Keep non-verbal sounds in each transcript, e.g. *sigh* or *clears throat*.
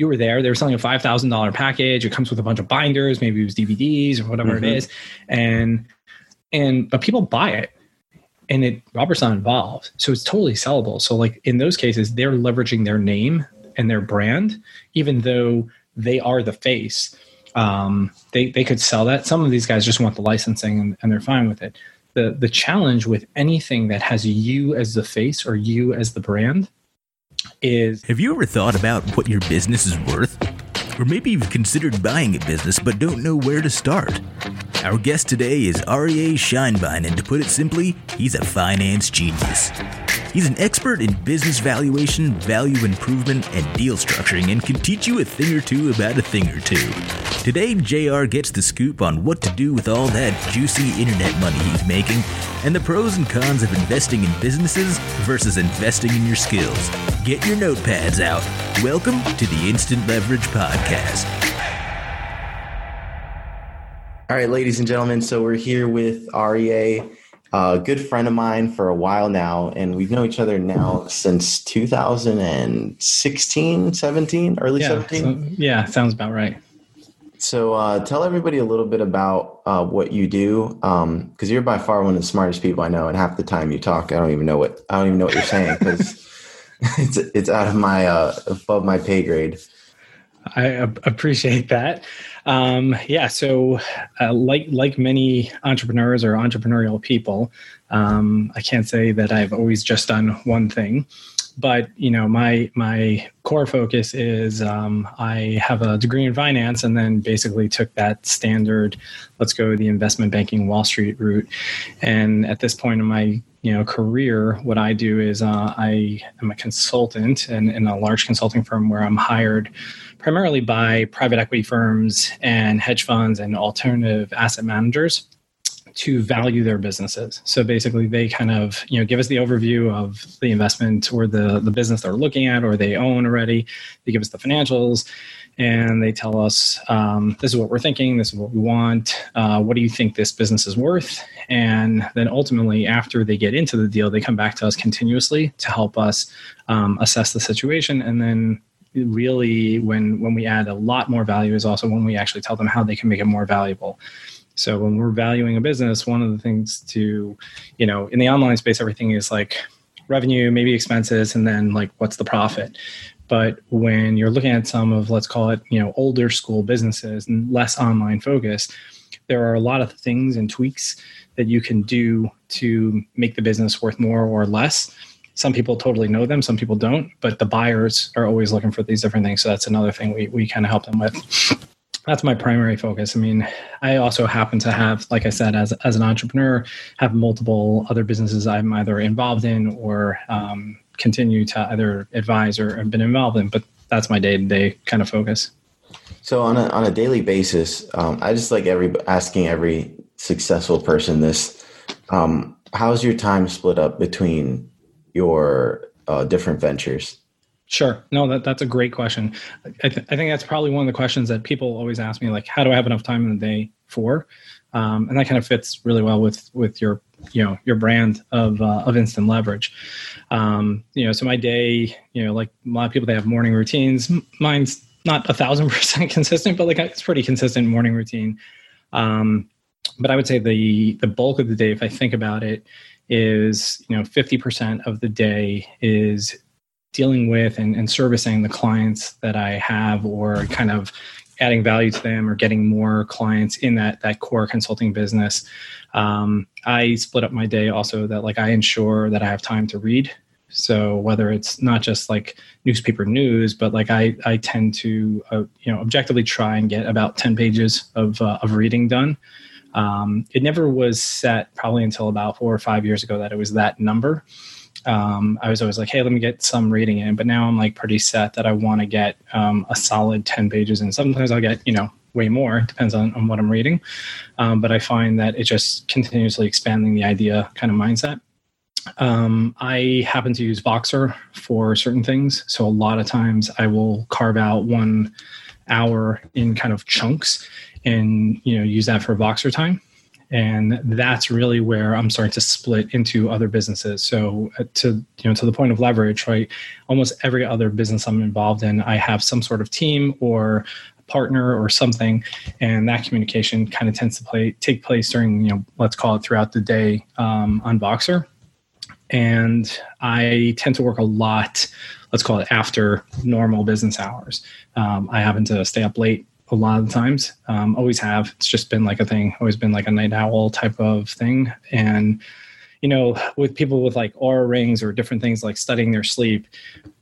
you were there. They were selling a five thousand dollar package. It comes with a bunch of binders, maybe it was DVDs or whatever mm-hmm. it is, and and but people buy it, and it Robert's not involved, so it's totally sellable. So like in those cases, they're leveraging their name and their brand, even though they are the face. Um, they they could sell that. Some of these guys just want the licensing and, and they're fine with it. The the challenge with anything that has you as the face or you as the brand is Have you ever thought about what your business is worth? Or maybe you've considered buying a business but don't know where to start? Our guest today is Aryeh Scheinbein, and to put it simply, he's a finance genius. He's an expert in business valuation, value improvement, and deal structuring, and can teach you a thing or two about a thing or two. Today, JR gets the scoop on what to do with all that juicy internet money he's making, and the pros and cons of investing in businesses versus investing in your skills. Get your notepads out. Welcome to the Instant Leverage Podcast. All right, ladies and gentlemen, so we're here with Aryeh a good friend of mine for a while now, and we've known each other now since 2016, 17, early yeah, 17. So, yeah, sounds about right. So, uh, tell everybody a little bit about uh, what you do, because um, you're by far one of the smartest people I know. And half the time you talk, I don't even know what I don't even know what you're saying because *laughs* it's it's out of my uh, above my pay grade. I appreciate that. Um, yeah, so uh, like like many entrepreneurs or entrepreneurial people, um, I can't say that I've always just done one thing, but you know my my core focus is um, I have a degree in finance, and then basically took that standard, let's go the investment banking Wall Street route, and at this point in my you know career what i do is uh, i am a consultant in, in a large consulting firm where i'm hired primarily by private equity firms and hedge funds and alternative asset managers to value their businesses. So basically, they kind of you know give us the overview of the investment or the the business they're looking at or they own already. They give us the financials, and they tell us um, this is what we're thinking, this is what we want. Uh, what do you think this business is worth? And then ultimately, after they get into the deal, they come back to us continuously to help us um, assess the situation, and then really when when we add a lot more value is also when we actually tell them how they can make it more valuable so when we're valuing a business one of the things to you know in the online space everything is like revenue maybe expenses and then like what's the profit but when you're looking at some of let's call it you know older school businesses and less online focused there are a lot of things and tweaks that you can do to make the business worth more or less some people totally know them, some people don't, but the buyers are always looking for these different things. So that's another thing we, we kind of help them with. That's my primary focus. I mean, I also happen to have, like I said, as, as an entrepreneur, have multiple other businesses I'm either involved in or um, continue to either advise or have been involved in, but that's my day to day kind of focus. So on a, on a daily basis, um, I just like every asking every successful person this, um, how's your time split up between your uh, different ventures? Sure. No, that, that's a great question. I, th- I, think that's probably one of the questions that people always ask me, like, how do I have enough time in the day for? Um, and that kind of fits really well with with your you know your brand of uh, of instant leverage. Um, you know, so my day, you know, like a lot of people, they have morning routines. Mine's not a thousand *laughs* percent consistent, but like it's pretty consistent morning routine. Um, but I would say the the bulk of the day, if I think about it, is you know 50% of the day is dealing with and, and servicing the clients that I have or kind of adding value to them or getting more clients in that that core consulting business. Um, I split up my day also that like I ensure that I have time to read. So whether it's not just like newspaper news, but like I I tend to uh, you know objectively try and get about ten pages of uh, of reading done. Um, it never was set probably until about four or five years ago that it was that number. Um, I was always like, hey, let me get some reading in. But now I'm like pretty set that I want to get um, a solid 10 pages in. Sometimes I'll get, you know, way more, depends on, on what I'm reading. Um, but I find that it just continuously expanding the idea kind of mindset. Um, I happen to use Voxer for certain things. So a lot of times I will carve out one hour in kind of chunks and you know use that for Voxer time. And that's really where i'm starting to split into other businesses. So uh, to you know to the point of leverage right almost every other business i'm involved in i have some sort of team or partner or something and that communication kind of tends to play take place during you know let's call it throughout the day um, on Voxer and i tend to work a lot let's call it after normal business hours. Um, i happen to stay up late a lot of times. Um, always have. It's just been like a thing always been like a night owl type of thing. And you know with people with like Oura rings or different things like studying their sleep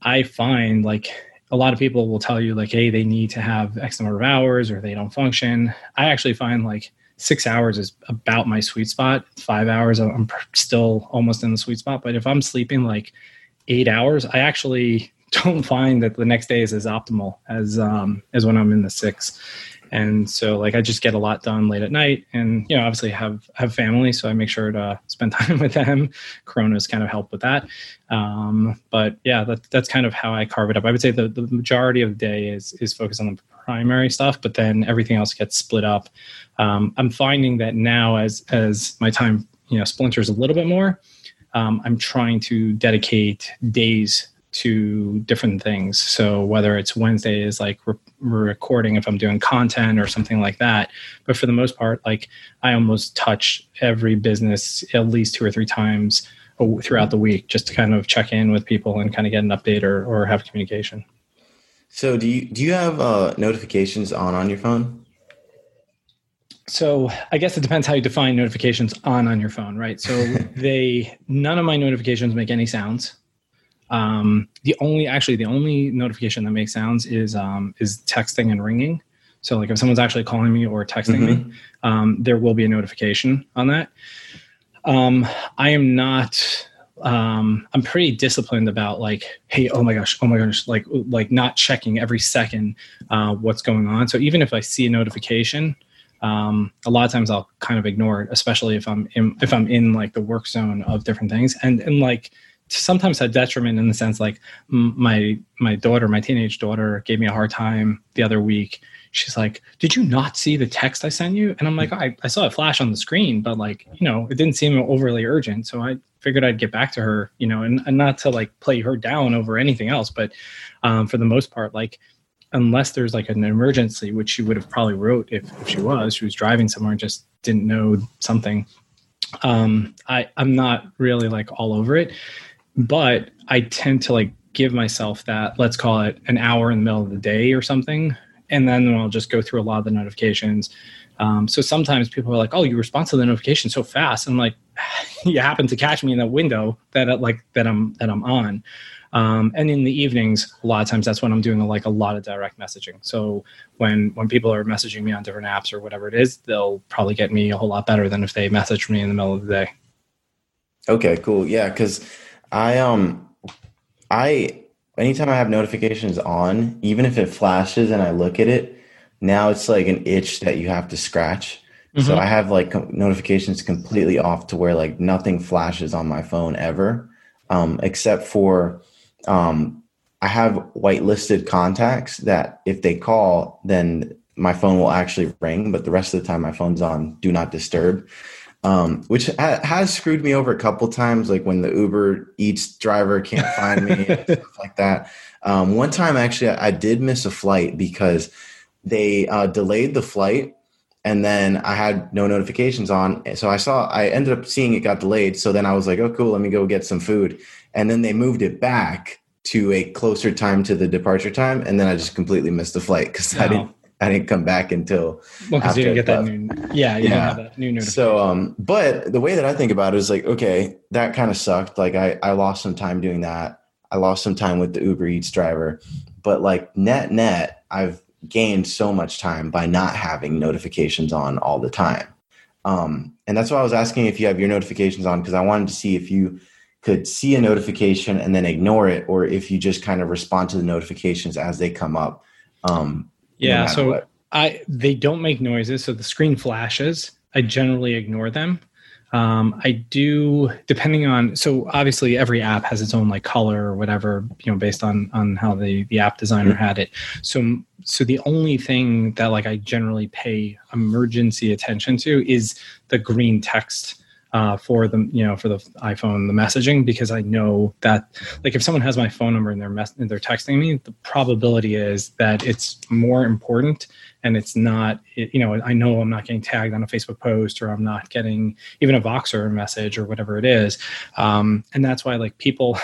i find like a lot of people will tell you like hey they need to have x number of hours or they don't function. I actually find like six hours is about my sweet spot. Five hours i'm still almost in the sweet spot. But if i'm sleeping like eight hours i actually *laughs* don't find that the next day is as optimal as um, as when I'm in the six. And so like I just get a lot done late at night and you know obviously have have family so I make sure to spend *laughs* time with them. Corona's kind of helped with that. Um, but yeah, that, that's kind of how I carve it up. I would say the, the majority of the day is is focused on the primary stuff, but then everything else gets split up. Um, I'm finding that now as as my time you know splinters a little bit more, um, I'm trying to dedicate days to different things. So whether it's Wednesday is like re- recording if I'm doing content or something like that, but for the most part, like I almost touch every business at least two or three times throughout the week just to kind of check in with people and kind of get an update or, or have communication. So do you do you have uh, notifications on on your phone? So I guess it depends how you define notifications on on your phone, right? So *laughs* they none of my notifications make any sounds. Um, the only actually the only notification that makes sounds is um, is texting and ringing. So like if someone's actually calling me or texting mm-hmm. me, um, there will be a notification on that. Um, I am not. Um, I'm pretty disciplined about like, hey, oh my gosh, oh my gosh, like like not checking every second uh, what's going on. So even if I see a notification, um, a lot of times I'll kind of ignore it, especially if I'm in, if I'm in like the work zone of different things. And and like sometimes a detriment in the sense like my my daughter my teenage daughter gave me a hard time the other week. She's like did you not see the text i sent you? And i'm like I, I saw it flash on the screen but like you know it didn't seem overly urgent. So i figured i'd get back to her you know and, and not to like play her down over anything else but um, for the most part like unless there's like an emergency which she would have probably wrote if, if she was she was driving somewhere and just didn't know something um, I, i'm not really like all over it but I tend to like give myself that, let's call it an hour in the middle of the day or something. And then I'll just go through a lot of the notifications. Um, so sometimes people are like, "Oh, you respond to the notification so fast," and like, *laughs* "You happen to catch me in the window that like that I'm that I'm on." Um, and in the evenings, a lot of times that's when I'm doing like a lot of direct messaging. So when when people are messaging me on different apps or whatever it is, they'll probably get me a whole lot better than if they message me in the middle of the day. Okay, cool. Yeah, because I um I anytime I have notifications on, even if it flashes and I look at it, now it's like an itch that you have to scratch. Mm-hmm. So I have like com- notifications completely off to where like nothing flashes on my phone ever, um, except for um, I have whitelisted contacts that if they call, then my phone will actually ring, but the rest of the time my phone's on do not disturb um, which ha- has screwed me over a couple times, like when the Uber Eats driver can't find me, *laughs* stuff like that. Um, one time, actually, I, I, did miss a flight because they uh, delayed the flight, and then I had no notifications on. So I saw, I ended up seeing it got delayed. So then I was like, oh, cool, let me go get some food. And then they moved it back to a closer time to the departure time, and then I just completely missed the flight because wow. I didn't I didn't come back until well because you didn't get that new yeah yeah. that new so um but the way that I think about it is like okay that kind of sucked. Like I I lost some time doing that. I lost some time with the Uber Eats driver. But like net net I've gained so much time by not having notifications on all the time. Um and that's why I was asking if you have your notifications on because I wanted to see if you could see a notification and then ignore it or if you just kind of respond to the notifications as they come up. Um yeah. No so what. I they don't make noises, so the screen flashes. I generally ignore them. Um, I do, depending on. So obviously, every app has its own like color or whatever, you know, based on on how the the app designer mm-hmm. had it. So so the only thing that like I generally pay emergency attention to is the green text uh, for the you know for the iPhone the messaging because I know that like if someone has my phone number and they're mess- and they're texting me, the probability is that it's more important and it's not you know I know I'm not getting tagged on a Facebook post or I'm not getting even a Voxer message or whatever it is, um, and that's why like people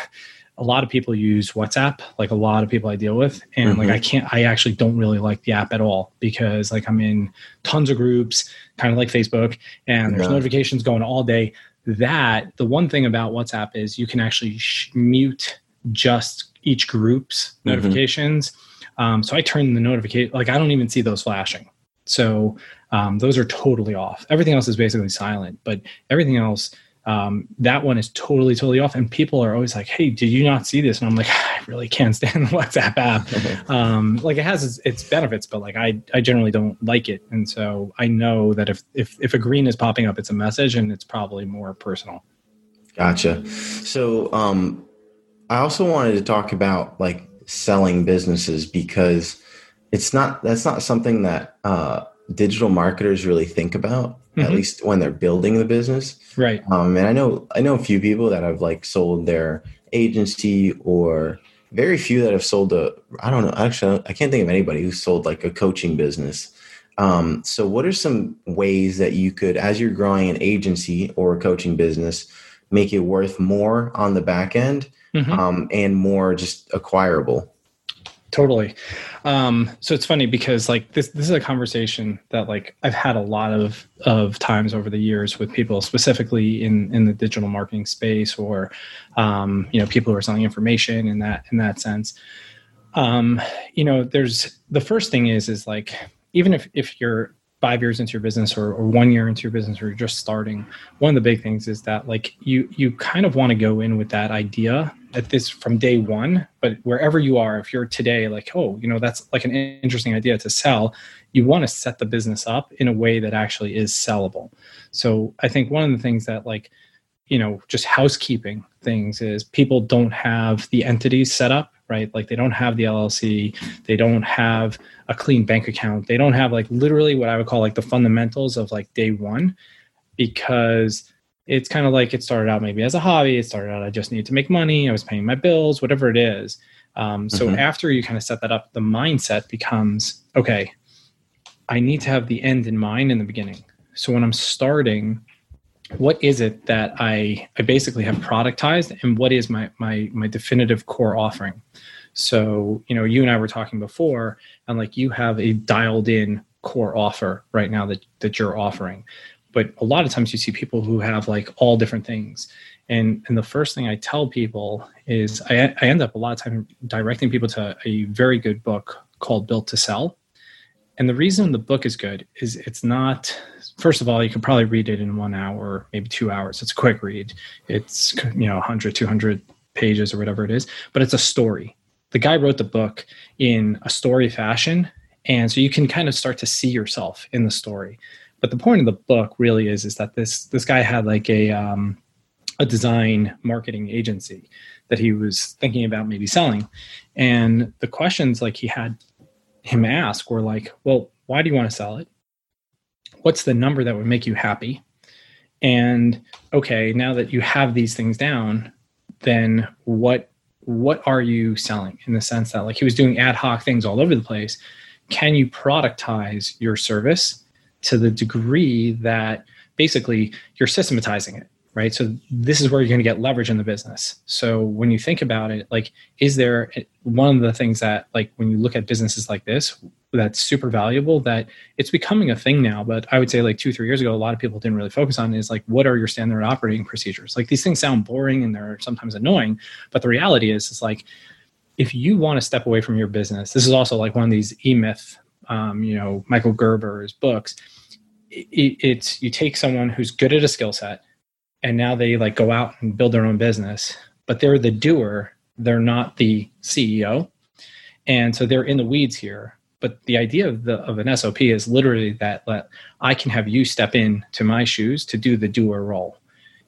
a lot of people use WhatsApp, like a lot of people I deal with. And mm-hmm. like I can't I actually don't really like the app at all because like I'm in tons of groups, kind of like Facebook, and there's yeah. notifications going all day. That the one thing about WhatsApp is you can actually sh- mute just each group's mm-hmm. notifications. Um, so I turn the notification like I don't even see those flashing. So um, those are totally off. Everything else is basically silent, but everything else um, that one is totally totally off. And people are always like hey did you not see this? And i'm like *laughs* i really can't stand the whatsapp app. *laughs* Um, like it has its, its, benefits but like I, I generally don't like it. And so i know that if, if if a green is popping up it's a message and it's probably more personal. Gotcha. So um i also wanted to talk about like selling businesses because it's not that's not something that uh digital marketers really think about mm-hmm. at least when they're building the business right um, and i know i know a few people that have like sold their agency or very few that have sold a i don't know actually i can't think of anybody who sold like a coaching business um, so what are some ways that you could as you're growing an agency or a coaching business make it worth more on the back end mm-hmm. um, and more just acquirable totally. Um, so it's funny because like this this is a conversation that like i've had a lot of of times over the years with people specifically in in the digital marketing space or um, you know people who are selling information in that in that sense. Um, you know there's the first thing is is like even if if you're five years into your business or, or one year into your business or you're just starting one of the big things is that like you you kind of want to go in with that idea at this from day one but wherever you are if you're today like oh you know that's like an interesting idea to sell you want to set the business up in a way that actually is sellable so i think one of the things that like you know just housekeeping things is people don't have the entities set up right? Like they don't have the LLC, they don't have a clean bank account, they don't have like literally what I would call like the fundamentals of like day one, because it's kind of like it started out maybe as a hobby. It started out I just needed to make money, I was paying my bills, whatever it is. Um, so mm-hmm. after you kind of set that up, the mindset becomes okay. I need to have the end in mind in the beginning. So when I'm starting, what is it that I I basically have productized and what is my my my definitive core offering? So, you know, you and I were talking before and like you have a dialed in core offer right now that that you're offering. But a lot of times you see people who have like all different things. And and the first thing I tell people is I I end up a lot of time directing people to a very good book called Built to Sell. And the reason the book is good is it's not first of all, you can probably read it in one hour, maybe two hours. It's a quick read. It's, you know, 100, 200 pages or whatever it is, but it's a story. The guy wrote the book in a story fashion. And so you can kind of start to see yourself in the story. But the point of the book really is, is that this, this guy had like a, um, a design marketing agency that he was thinking about maybe selling. And the questions like he had him ask were like, well, why do you want to sell it? what's the number that would make you happy and okay now that you have these things down then what what are you selling in the sense that like he was doing ad hoc things all over the place can you productize your service to the degree that basically you're systematizing it right? So this is where you're going to get leverage in the business. So when you think about it like is there one of the things that like when you look at businesses like this that's super valuable that it's becoming a thing now but i would say like two three years ago a lot of people didn't really focus on is like what are your standard operating procedures? Like these things sound boring and they're sometimes annoying but the reality is it's like if you want to step away from your business this is also like one of these e-myth um, you know michael gerber's books it, it's you take someone who's good at a skill set and now they like go out and build their own business but they're the doer they're not the ceo and so they're in the weeds here but the idea of the of an SOP is literally that, that I can have you step in to my shoes to do the doer role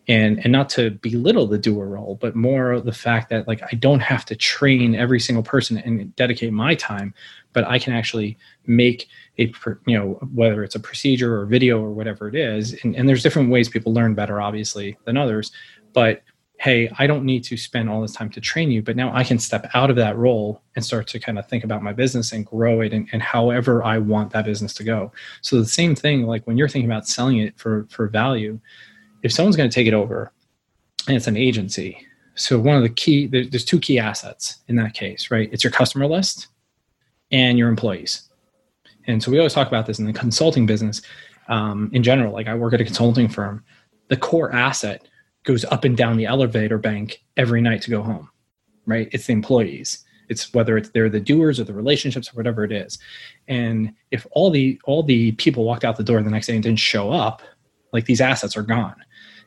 and and not to belittle the doer role but more the fact that like i don't have to train every single person and dedicate my time but i can actually make a you know whether it's a procedure or video or whatever it is. And, and there's different ways people learn better obviously than others. But hey i don't need to spend all this time to train you but now i can step out of that role and start to kind of think about my business and grow it and, and however i want that business to go. So the same thing like when you're thinking about selling it for for value if someone's going to take it over and it's an agency so one of the key there's two key assets in that case right? It's your customer list and your employees. And so we always talk about this in the consulting business um, in general like i work at a consulting firm. The core asset goes up and down the elevator bank every night to go home right? It's the employees. It's whether it's they're the doers or the relationships or whatever it is. And if all the all the people walked out the door the next day and didn't show up like these assets are gone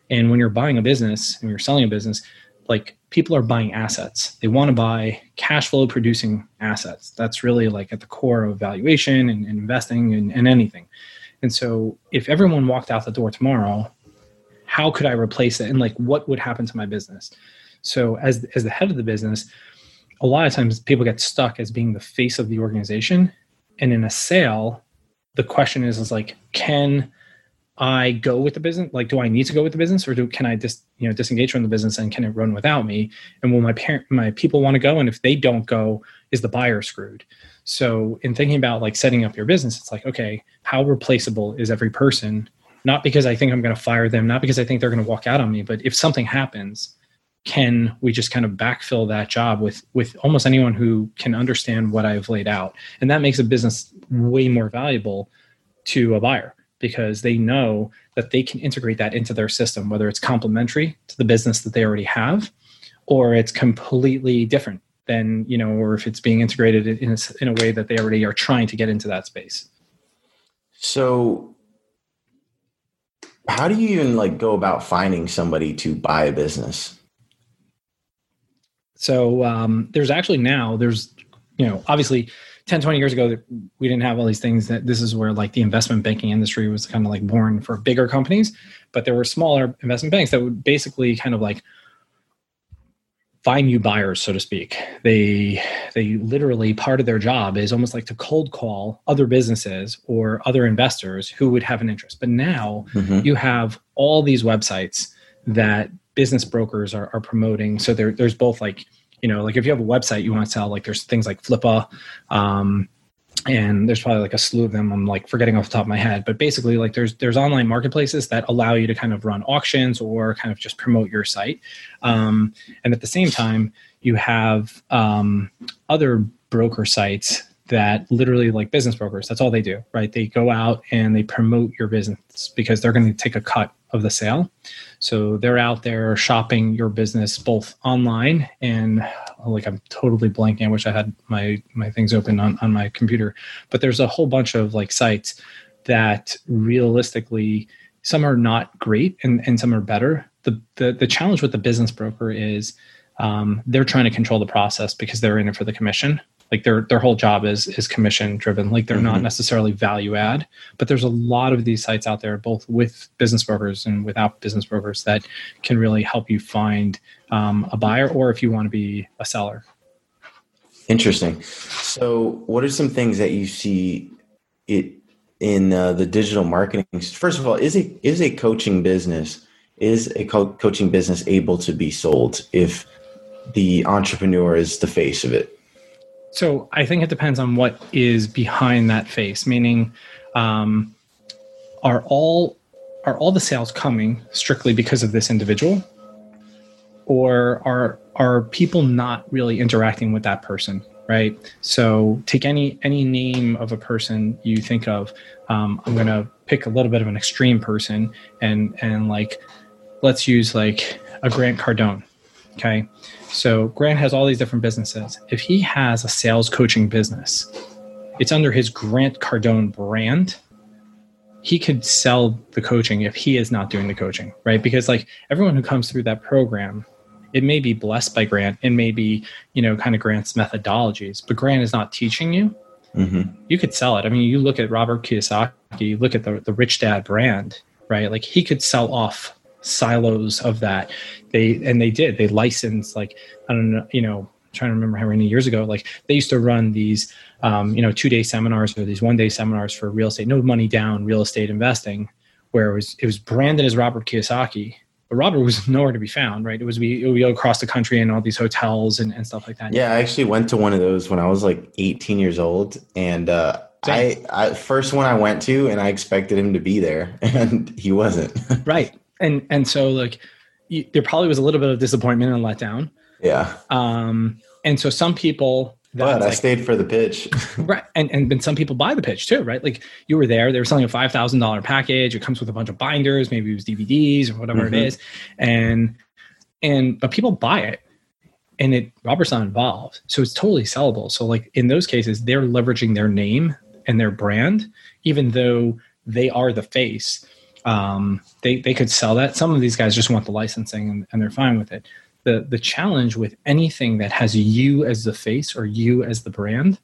and when you're buying a business and you're selling a business, like people are buying assets. They want to buy cash flow producing assets. That's really like at the core of valuation and, and investing and, and anything. And so if everyone walked out the door tomorrow, how could I replace it? And like what would happen to my business? So as as the head of the business, a lot of times people get stuck as being the face of the organization. And in a sale, the question is is like, can I go with the business? Like, do I need to go with the business, or do can I just you know disengage from the business and can it run without me? And will my parent, my people want to go? And if they don't go, is the buyer screwed? So, in thinking about like setting up your business, it's like, okay, how replaceable is every person? Not because I think I'm going to fire them, not because I think they're going to walk out on me, but if something happens, can we just kind of backfill that job with with almost anyone who can understand what I've laid out? And that makes a business way more valuable to a buyer because they know that they can integrate that into their system, whether it's complementary to the business that they already have, or it's completely different than you know, or if it's being integrated in a, in a way that they already are trying to get into that space. So, how do you even like go about finding somebody to buy a business? So um, there's actually now there's you know obviously 10 20 years ago we didn't have all these things that this is where like the investment banking industry was kind of like born for bigger companies but there were smaller investment banks that would basically kind of like find new buyers so to speak. They they literally part of their job is almost like to cold call other businesses or other investors who would have an interest. But now mm-hmm. you have all these websites that business brokers are, are promoting. So there, there's both like you know like if you have a website you want to sell like there's things like flippa um, and there's probably like a slew of them i'm like forgetting off the top of my head but basically like there's there's online marketplaces that allow you to kind of run auctions or kind of just promote your site um, and at the same time you have um, other broker sites that literally like business brokers that's all they do right? They go out and they promote your business because they're going to take a cut of the sale so they're out there shopping your business both online and like I'm totally blanking. I wish I had my my things open on, on my computer. But there's a whole bunch of like sites that realistically some are not great and, and some are better. The, the the challenge with the business broker is um, they're trying to control the process because they're in it for the commission like their their whole job is is commission driven. Like they're mm-hmm. not necessarily value add but there's a lot of these sites out there both with business brokers and without business brokers that can really help you find um, a buyer or if you want to be a seller. Interesting. So what are some things that you see it in uh, the digital marketing? First of all is a is a coaching business is a co- coaching business able to be sold if the entrepreneur is the face of it so I think it depends on what is behind that face. Meaning, um, are all are all the sales coming strictly because of this individual, or are are people not really interacting with that person? Right. So take any any name of a person you think of. Um, I'm gonna pick a little bit of an extreme person and and like let's use like a Grant Cardone. Okay so Grant has all these different businesses. If he has a sales coaching business, it's under his Grant Cardone brand. He could sell the coaching if he is not doing the coaching, right? Because like everyone who comes through that program, it may be blessed by Grant, it may be, you know, kind of Grant's methodologies, but Grant is not teaching you. mm-hmm. you could sell it. I mean, you look at Robert Kiyosaki, you look at the, the Rich Dad brand, right? Like he could sell off silos of that. They, and they did, they licensed like, I don't know, you know, I'm trying to remember how many years ago, like they used to run these, um, you know, two day seminars or these one day seminars for real estate, no money down real estate investing, where it was, it was branded as Robert Kiyosaki, but Robert was *laughs* nowhere to be found, right? It was we, it would go across the country and all these hotels and, and stuff like that. Yeah, I actually went to one of those when I was like 18 years old, and uh, I, I first one I went to, and I expected him to be there, *laughs* and he wasn't. *laughs* right, and and so like you, there probably was a little bit of disappointment and letdown. Yeah. Um, and so some people but I like, stayed for the pitch. *laughs* right. And, and and some people buy the pitch too, right? Like you were there, they were selling a five thousand dollar package. It comes with a bunch of binders, maybe it was DVDs or whatever mm-hmm. it is. And and but people buy it and it Robert's not involved. So it's totally sellable. So like in those cases, they're leveraging their name and their brand, even though they are the face. Um, they they could sell that. Some of these guys just want the licensing and, and they're fine with it. The the challenge with anything that has you as the face or you as the brand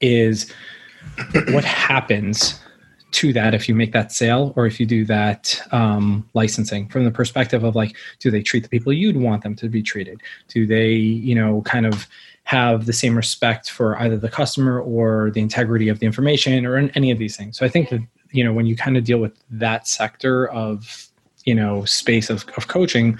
is *clears throat* what happens to that if you make that sale or if you do that um, licensing from the perspective of like do they treat the people you'd want them to be treated? Do they you know kind of have the same respect for either the customer or the integrity of the information or any of these things? So i think that you know when you kind of deal with that sector of you know space of, of coaching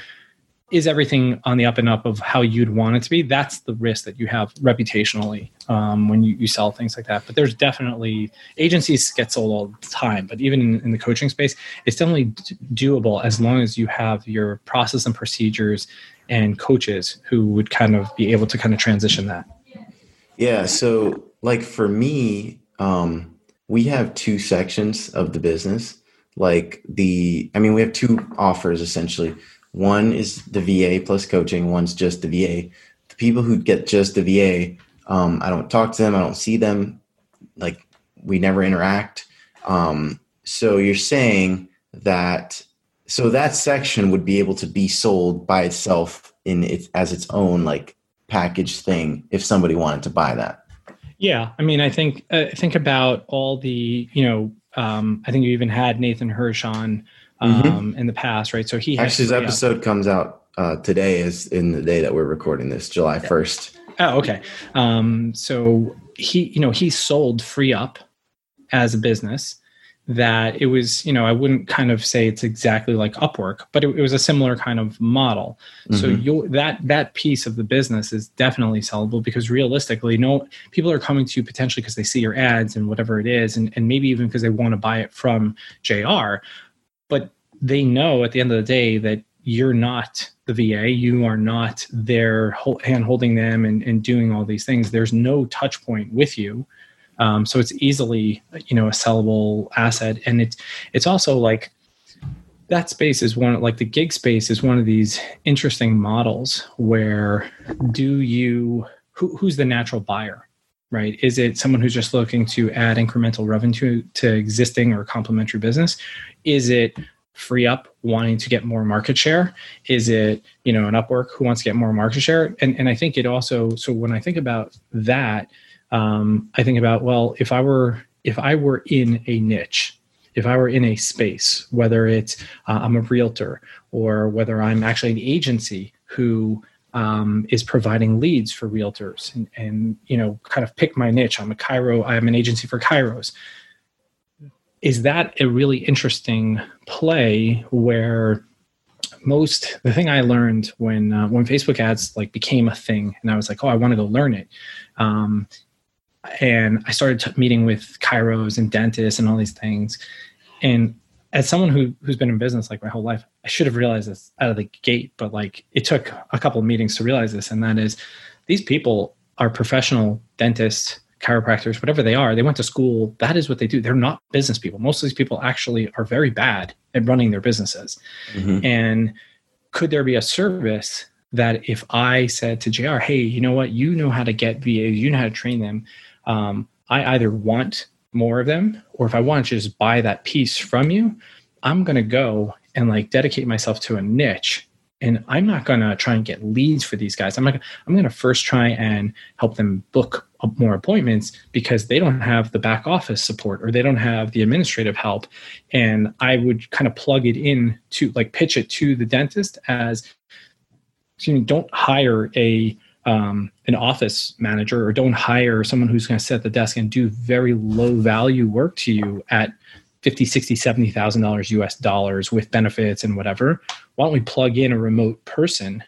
is everything on the up and up of how you'd want it to be? That's the risk that you have reputationally um, when you, you sell things like that. But there's definitely agencies get sold all the time but even in, in the coaching space it's definitely doable as long as you have your process and procedures and coaches who would kind of be able to kind of transition that. Yeah so like for me um, we have two sections of the business like the i mean we have two offers essentially one is the VA plus coaching. One's just the VA. The people who get just the VA, um, I don't talk to them. I don't see them. Like we never interact. Um, so you're saying that so that section would be able to be sold by itself in its as its own like package thing if somebody wanted to buy that. Yeah, I mean, I think uh, think about all the you know. Um, I think you even had Nathan Hirsch on um, mm-hmm. in the past, right? So he actually his episode comes out uh, today is in the day that we're recording this, July first. Oh, okay. Um, so he, you know, he sold FreeUp as a business. That it was, you know, I wouldn't kind of say it's exactly like Upwork, but it, it was a similar kind of model. Mm-hmm. So you that that piece of the business is definitely sellable because realistically, no people are coming to you potentially because they see your ads and whatever it is, and, and maybe even because they want to buy it from JR but they know at the end of the day that you're not the VA, you are not there hand holding them and, and doing all these things. There's no touch point with you. Um, so it's easily, you know, a sellable asset. And it's, it's also like that space is one, like the gig space is one of these interesting models where do you, who, who's the natural buyer? right? Is it someone who's just looking to add incremental revenue to existing or complementary business? Is it FreeUp wanting to get more market share? Is it, you know, an Upwork who wants to get more market share? And and I think it also so when I think about that, um, I think about well, if I were if I were in a niche, if I were in a space, whether it's uh, I'm a realtor or whether I'm actually an agency who um, is providing leads for realtors and, and, you know kind of pick my niche i'm a chiro. i'm an agency for chiros is that a really interesting play where most the thing i learned when uh, when facebook ads like became a thing and i was like oh i want to go learn it um, and i started t- meeting with chiros and dentists and all these things and as someone who who's been in business like my whole life, I should have realized this out of the gate, but like it took a couple of meetings to realize this, and that is these people are professional dentists, chiropractors, whatever they are. They went to school. That is what they do. They're not business people. Most of these people actually are very bad at running their businesses. Mm-hmm. And could there be a service that if I said to JR, hey, you know what, you know how to get VAs, you know how to train them. Um, I either want more of them, or if I want to just buy that piece from you, I'm going to go and like dedicate myself to a niche. And I'm not going to try and get leads for these guys. I'm not, I'm going to first try and help them book more appointments because they don't have the back office support or they don't have the administrative help and i would kind of plug it in to like pitch it to the dentist as excuse me don't hire a um, an office manager or don't hire someone who's going to sit at the desk and do very low value work to you at 50 60 70 thousand dollars us dollars with benefits and whatever. Why don't we plug in a remote person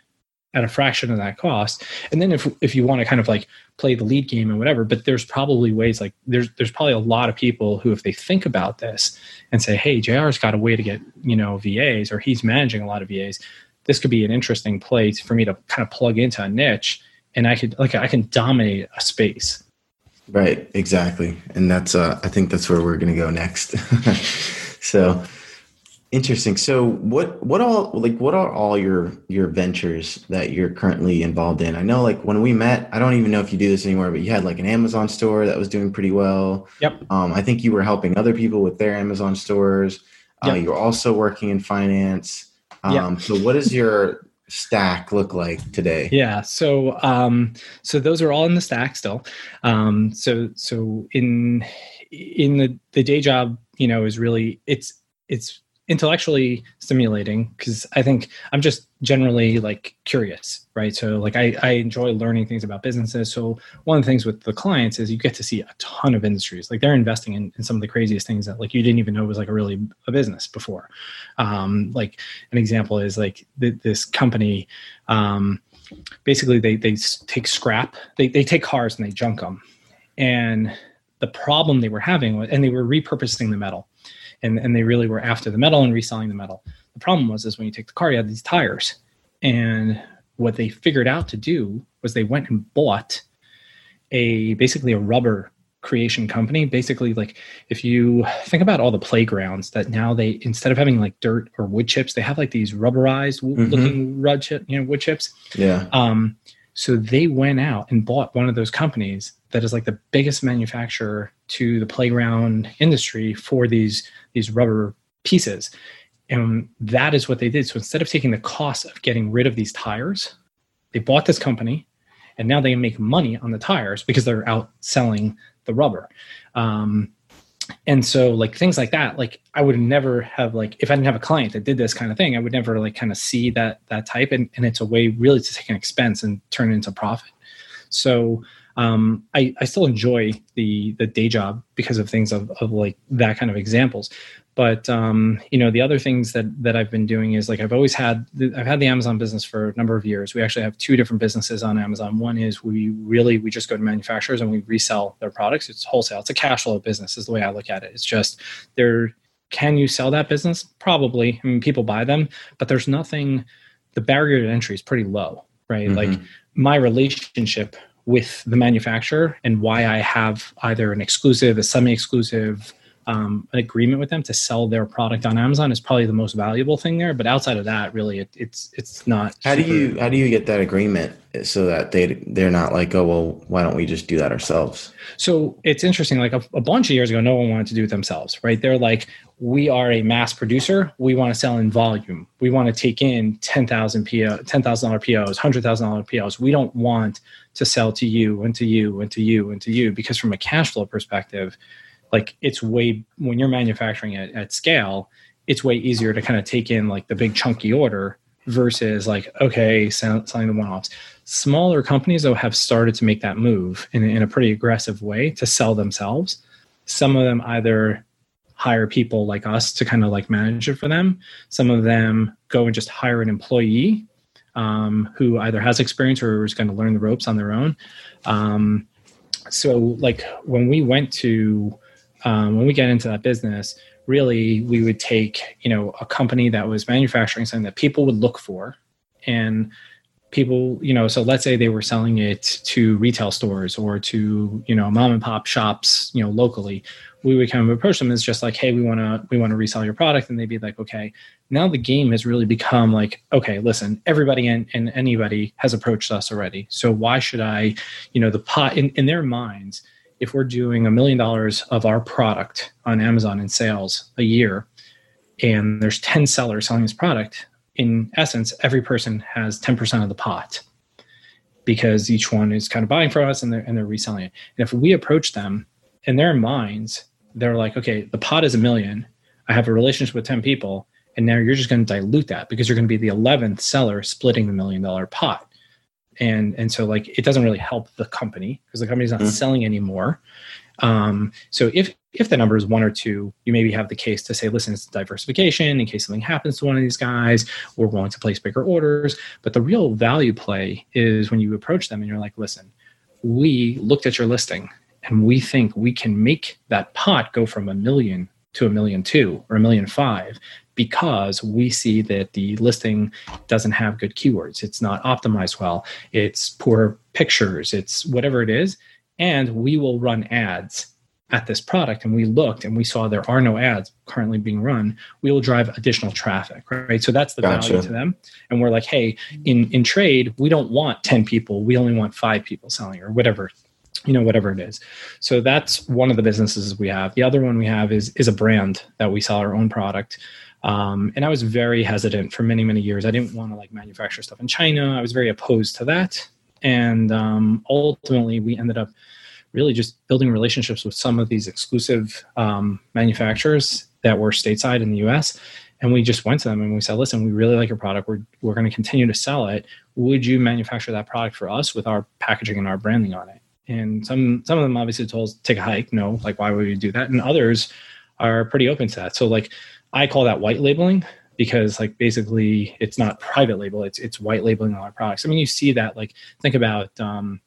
at a fraction of that cost? And then if if you want to kind of like play the lead game and whatever but there's probably ways like there's there's probably a lot of people who if they think about this and say hey jr's got a way to get you know vas or he's managing a lot of vas this could be an interesting place for me to kind of plug into a niche and i could like i can dominate a space right exactly and that's uh i think that's where we're going to go next *laughs* so Interesting. So what what all like what are all your your ventures that you're currently involved in? I know like when we met, I don't even know if you do this anymore, but you had like an Amazon store that was doing pretty well. Yep. Um, I think you were helping other people with their Amazon stores. Uh, yep. Uh, you're also working in finance. Um, yep. so what does your stack look like today? Yeah. So um, so those are all in the stack still. Um, so so in in the the day job, you know, is really it's it's intellectually stimulating because I think I'm just generally like curious, right? So like I, I enjoy learning things about businesses. So one of the things with the clients is you get to see a ton of industries. Like they're investing in, in some of the craziest things that like you didn't even know was like a really a business before. Um, like an example is like th- this company. Um, basically, they they take scrap. They they take cars and they junk them, and the problem they were having was, and they were repurposing the metal and, and they really were after the metal and reselling the metal. The problem was is when you take the car, you had these tires. And what they figured out to do was they went and bought a basically a rubber creation company basically like if you think about all the playgrounds that now they instead of having like dirt or wood chips they have like these rubberized mm-hmm. looking wood chip you know wood chips yeah um so they went out and bought one of those companies that is like the biggest manufacturer to the playground industry for these these rubber pieces. And that is what they did. So instead of taking the cost of getting rid of these tires, they bought this company and now they make money on the tires because they're out selling the rubber. Um, and so like things like that, like I would never have like if I didn't have a client that did this kind of thing, I would never like kind of see that that type. And, and it's a way really to take an expense and turn it into profit. So um, I, I still enjoy the the day job because of things of, of like that kind of examples. But um, you know the other things that that i've been doing is like i've always had the, i've had the amazon business for a number of years. We actually have two different businesses on amazon. One is we really we just go to manufacturers and we resell their products. It's wholesale. It's a cash flow business is the way i look at it. It's just there can you sell that business? Probably. I mean people buy them but there's nothing the barrier to entry is pretty low right? Mm-hmm. like my relationship with the manufacturer and why I have either an exclusive, a semi-exclusive um, agreement with them to sell their product on Amazon is probably the most valuable thing there. But outside of that, really, it, it's it's not. How super... do you how do you get that agreement so that they they're not like, oh well, why don't we just do that ourselves? So it's interesting. Like a, a bunch of years ago, no one wanted to do it themselves, right? They're like, we are a mass producer. We want to sell in volume. We want to take in ten thousand PO, ten thousand dollar POs, hundred thousand dollar POs. We don't want to sell to you and to you and to you and to you. Because from a cash flow perspective like it's way when you're manufacturing it at scale it's way easier to kind of take in like the big chunky order versus like okay selling the one-offs. Smaller companies though have started to make that move in, in a pretty aggressive way to sell themselves. Some of them either hire people like us to kind of like manage it for them. Some of them go and just hire an employee um, who either has experience or is going to learn the ropes on their own. Um, so like when we went to um, when we get into that business, really we would take you know a company that was manufacturing something that people would look for, and people you know so let's say they were selling it to retail stores or to you know mom and pop shops you know locally we would kind of approach them as just like hey we want to we want to resell your product and they'd be like okay. Now the game has really become like okay listen everybody and, and anybody has approached us already. So why should i you know the pot in, in their minds if we're doing a million dollars of our product on Amazon in sales a year, and there's 10 sellers selling this product, in essence, every person has 10% of the pot because each one is kind of buying from us and they're and they're reselling it. And if we approach them in their minds, they're like, okay, the pot is a million. I have a relationship with 10 people. And now you're just going to dilute that because you're going to be the 11th seller splitting the million dollar pot. And, and so like it doesn't really help the company because the company's not mm-hmm. selling anymore. Um, so if if the number is one or two, you maybe have the case to say, listen, it's diversification in case something happens to one of these guys. We're willing to place bigger orders. But the real value play is when you approach them and you're like, listen, we looked at your listing and we think we can make that pot go from a million to a million two or a million five because we see that the listing doesn't have good keywords. It's not optimized well. It's poor pictures. It's whatever it is. And we will run ads at this product. And we looked and we saw there are no ads currently being run. We will drive additional traffic right? So that's the gotcha. value to them. And we're like hey in in trade we don't want 10 people. We only want five people selling or whatever you know whatever it is. So that's one of the businesses we have. The other one we have is is a brand that we sell our own product. Um, and i was very hesitant for many many years. I didn't want to like manufacture stuff in china. I was very opposed to that and um, ultimately we ended up really just building relationships with some of these exclusive um, manufacturers that were stateside in the us and we just went to them and we said listen we really like your product. We're, we're going to continue to sell it. Would you manufacture that product for us with our packaging and our branding on it? And some some of them obviously told us take a hike. No. Like why would you do that? And others are pretty open to that. So like i call that white labeling because like basically it's not private label it's it's white labeling all our products i mean you see that like think about um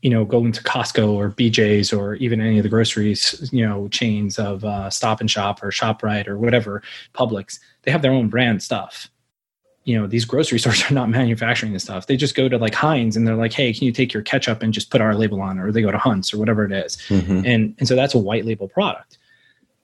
you know going to costco or bj's or even any of the groceries you know chains of uh, stop and shop or shoprite or whatever publix they have their own brand stuff you know these grocery *laughs* stores are not manufacturing this stuff they just go to like heinz and they're like hey can you take your ketchup and just put our label on it? or they go to hunt's or whatever it is. Mm-hmm. and and so that's a white label product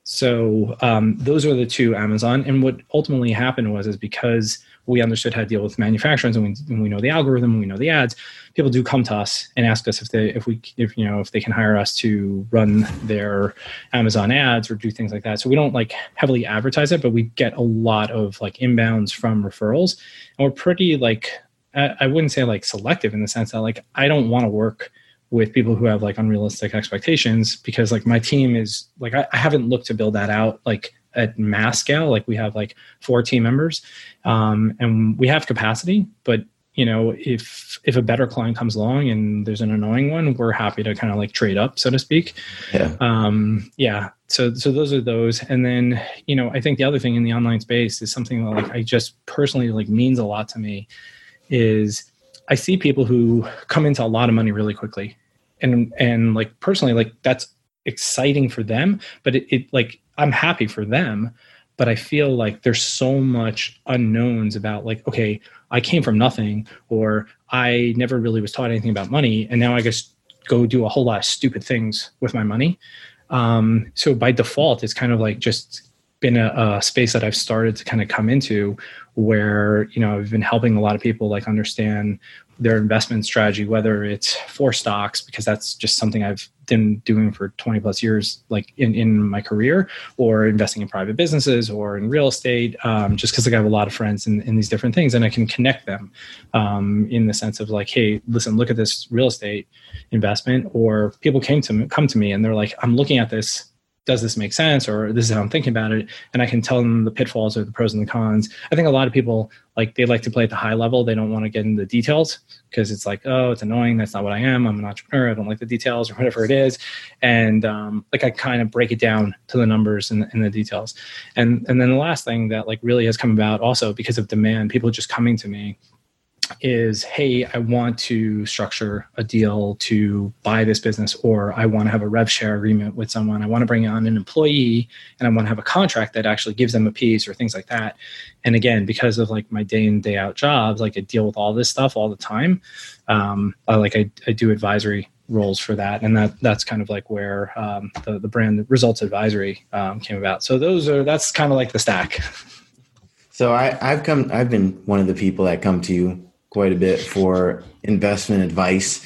so um, those are the two amazon and what ultimately happened was is because we understood how to deal with manufacturers and we, and we know the algorithm and we know the ads people do come to us and ask us if they if we if you know if they can hire us to run their amazon ads or do things like that. So we don't like heavily advertise it but we get a lot of like inbounds from referrals and we're pretty like i wouldn't say like selective in the sense that like i don't want to work with people who have like unrealistic expectations because like my team is like I, I haven't looked to build that out like at mass scale. Like we have like four team members um, and we have capacity but you know if if a better client comes along and there's an annoying one we're happy to kind of like trade up so to speak. Yeah. Um yeah. So so those are those. And then you know i think the other thing in the online space is something that like i just personally like means a lot to me is i see people who come into a lot of money really quickly. And and like personally like that's exciting for them but it, it like i'm happy for them but i feel like there's so much unknowns about like okay i came from nothing or i never really was taught anything about money and now i just go do a whole lot of stupid things with my money. Um, so by default it's kind of like just been a, a, space that i've started to kind of come into where you know i've been helping a lot of people like understand their investment strategy, whether it's for stocks, because that's just something I've been doing for 20 plus years, like in, in my career, or investing in private businesses or in real estate, um, just because like, I have a lot of friends in, in these different things and I can connect them um, in the sense of like, hey, listen, look at this real estate investment. Or people came to me, come to me and they're like, I'm looking at this does this make sense or this is how i'm thinking about it and i can tell them the pitfalls or the pros and the cons. I think a lot of people like they like to play at the high level. They don't want to get into the details because it's like oh it's annoying. That's not what i am. I'm an entrepreneur. I don't like the details or whatever it is. And um, like i kind of break it down to the numbers and, and the details. And and then the last thing that like really has come about also because of demand people just coming to me is hey i want to structure a deal to buy this business or i want to have a rev share agreement with someone. I want to bring on an employee and i want to have a contract that actually gives them a piece or things like that. And again because of like my day in day out jobs like i deal with all this stuff all the time um, I, like I, I do advisory roles for that. And that that's kind of like where um, the, the brand results advisory um, came about. So those are that's kind of like the stack. So I, i've come i've been one of the people that come to you quite a bit for investment advice.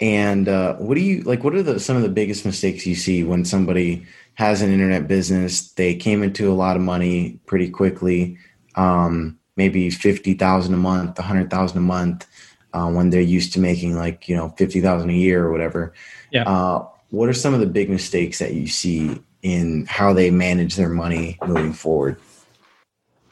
And uh, what do you like? What are the some of the biggest mistakes you see when somebody has an internet business? They came into a lot of money pretty quickly, um, maybe fifty thousand a month, a hundred thousand a month. uh, when they're used to making like you know fifty thousand a year or whatever. Yeah. Uh, what are some of the big mistakes that you see in how they manage their money moving forward?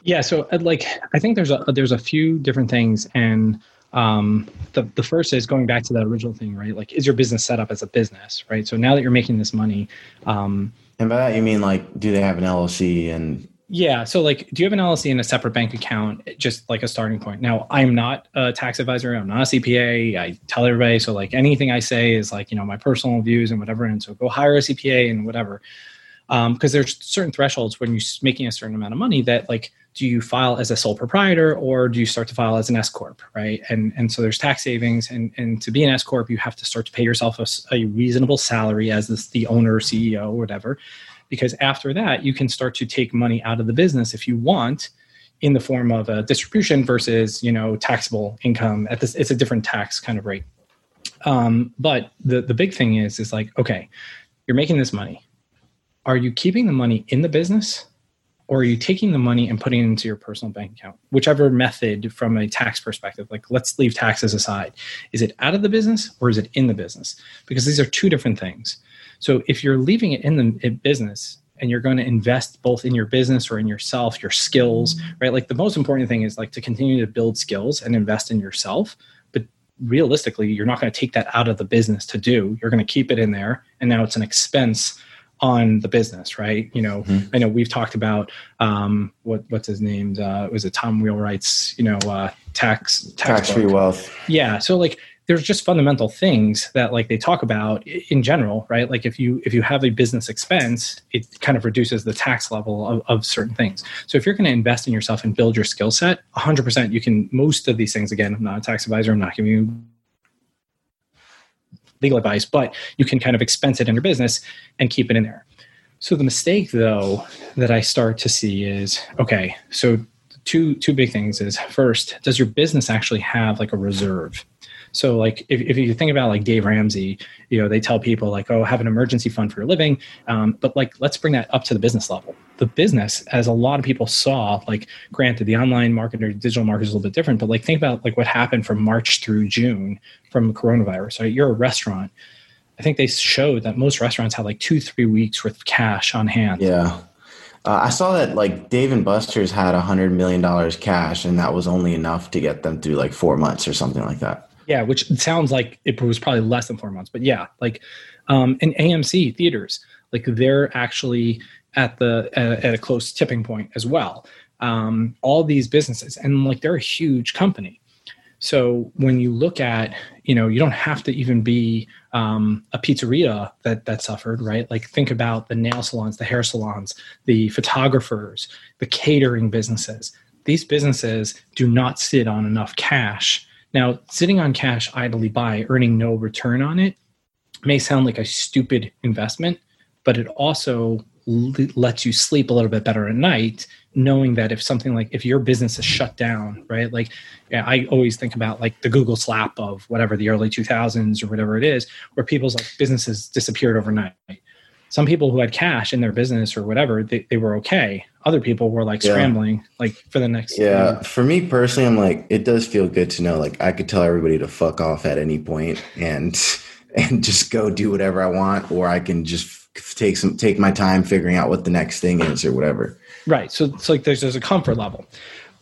Yeah, so uh, like I think there's a there's a few different things, and um, the the first is going back to that original thing, right? Like, is your business set up as a business, right? So now that you're making this money, um, and by that you mean like, do they have an LLC and yeah. So, like, do you have an LLC and a separate bank account, just like a starting point? Now, I'm not a tax advisor. I'm not a CPA. I tell everybody. So, like, anything I say is like, you know, my personal views and whatever. And so, go hire a CPA and whatever. Because um, there's certain thresholds when you're making a certain amount of money that, like, do you file as a sole proprietor or do you start to file as an S corp, right? And and so there's tax savings, and and to be an S corp, you have to start to pay yourself a, a reasonable salary as this, the owner, CEO, or whatever because after that you can start to take money out of the business if you want in the form of a distribution versus you know taxable income at this it's a different tax kind of rate. Um, but the the big thing is is like okay you're making this money. Are you keeping the money in the business or are you taking the money and putting it into your personal bank account whichever method from a tax perspective like let's leave taxes aside is it out of the business or is it in the business because these are two different things so if you're leaving it in the business and you're going to invest both in your business or in yourself, your skills, right? Like the most important thing is like to continue to build skills and invest in yourself. But realistically, you're not going to take that out of the business to do. You're going to keep it in there. And now it's an expense on the business, right? You know, mm-hmm. I know we've talked about um, what what's his name? Uh, was it Tom Wheelwright's? You know, uh, tax tax free wealth. Yeah. So like there's just fundamental things that like they talk about in general right like if you if you have a business expense it kind of reduces the tax level of, of certain things so if you're going to invest in yourself and build your skill set 100% you can most of these things again i'm not a tax advisor i'm not giving you legal advice but you can kind of expense it in your business and keep it in there. So the mistake though that i start to see is okay so two two big things is first does your business actually have like a reserve so like if, if you think about like Dave Ramsey, you know, they tell people like, oh, have an emergency fund for your living. Um, but like, let's bring that up to the business level. The business, as a lot of people saw, like granted the online market or digital market is a little bit different, but like think about like what happened from March through June from coronavirus. Right? You're a restaurant. I think they showed that most restaurants had like two, three weeks worth of cash on hand. Yeah. Uh, I saw that like Dave and Buster's had a hundred million dollars cash, and that was only enough to get them through like four months or something like that. Yeah, which sounds like it was probably less than four months, but yeah, like um, in AMC theaters, like they're actually at the at, at a close tipping point as well. Um, all these businesses, and like they're a huge company. So when you look at, you know, you don't have to even be um, a pizzeria that that suffered, right? Like think about the nail salons, the hair salons, the photographers, the catering businesses. These businesses do not sit on enough cash now, sitting on cash idly by, earning no return on it, may sound like a stupid investment, but it also lets you sleep a little bit better at night knowing that if something like if your business is shut down right? Like yeah, i always think about like the google slap of whatever the early 2000s or whatever it is where people's like businesses disappeared overnight some people who had cash in their business or whatever, they, they were okay. Other people were like yeah. scrambling like for the next. Yeah. For me personally, I'm like, it does feel good to know, like I could tell everybody to fuck off at any point and, *laughs* and just go do whatever I want, or I can just take some, take my time figuring out what the next thing is or whatever. Right. So it's like, there's, there's a comfort level,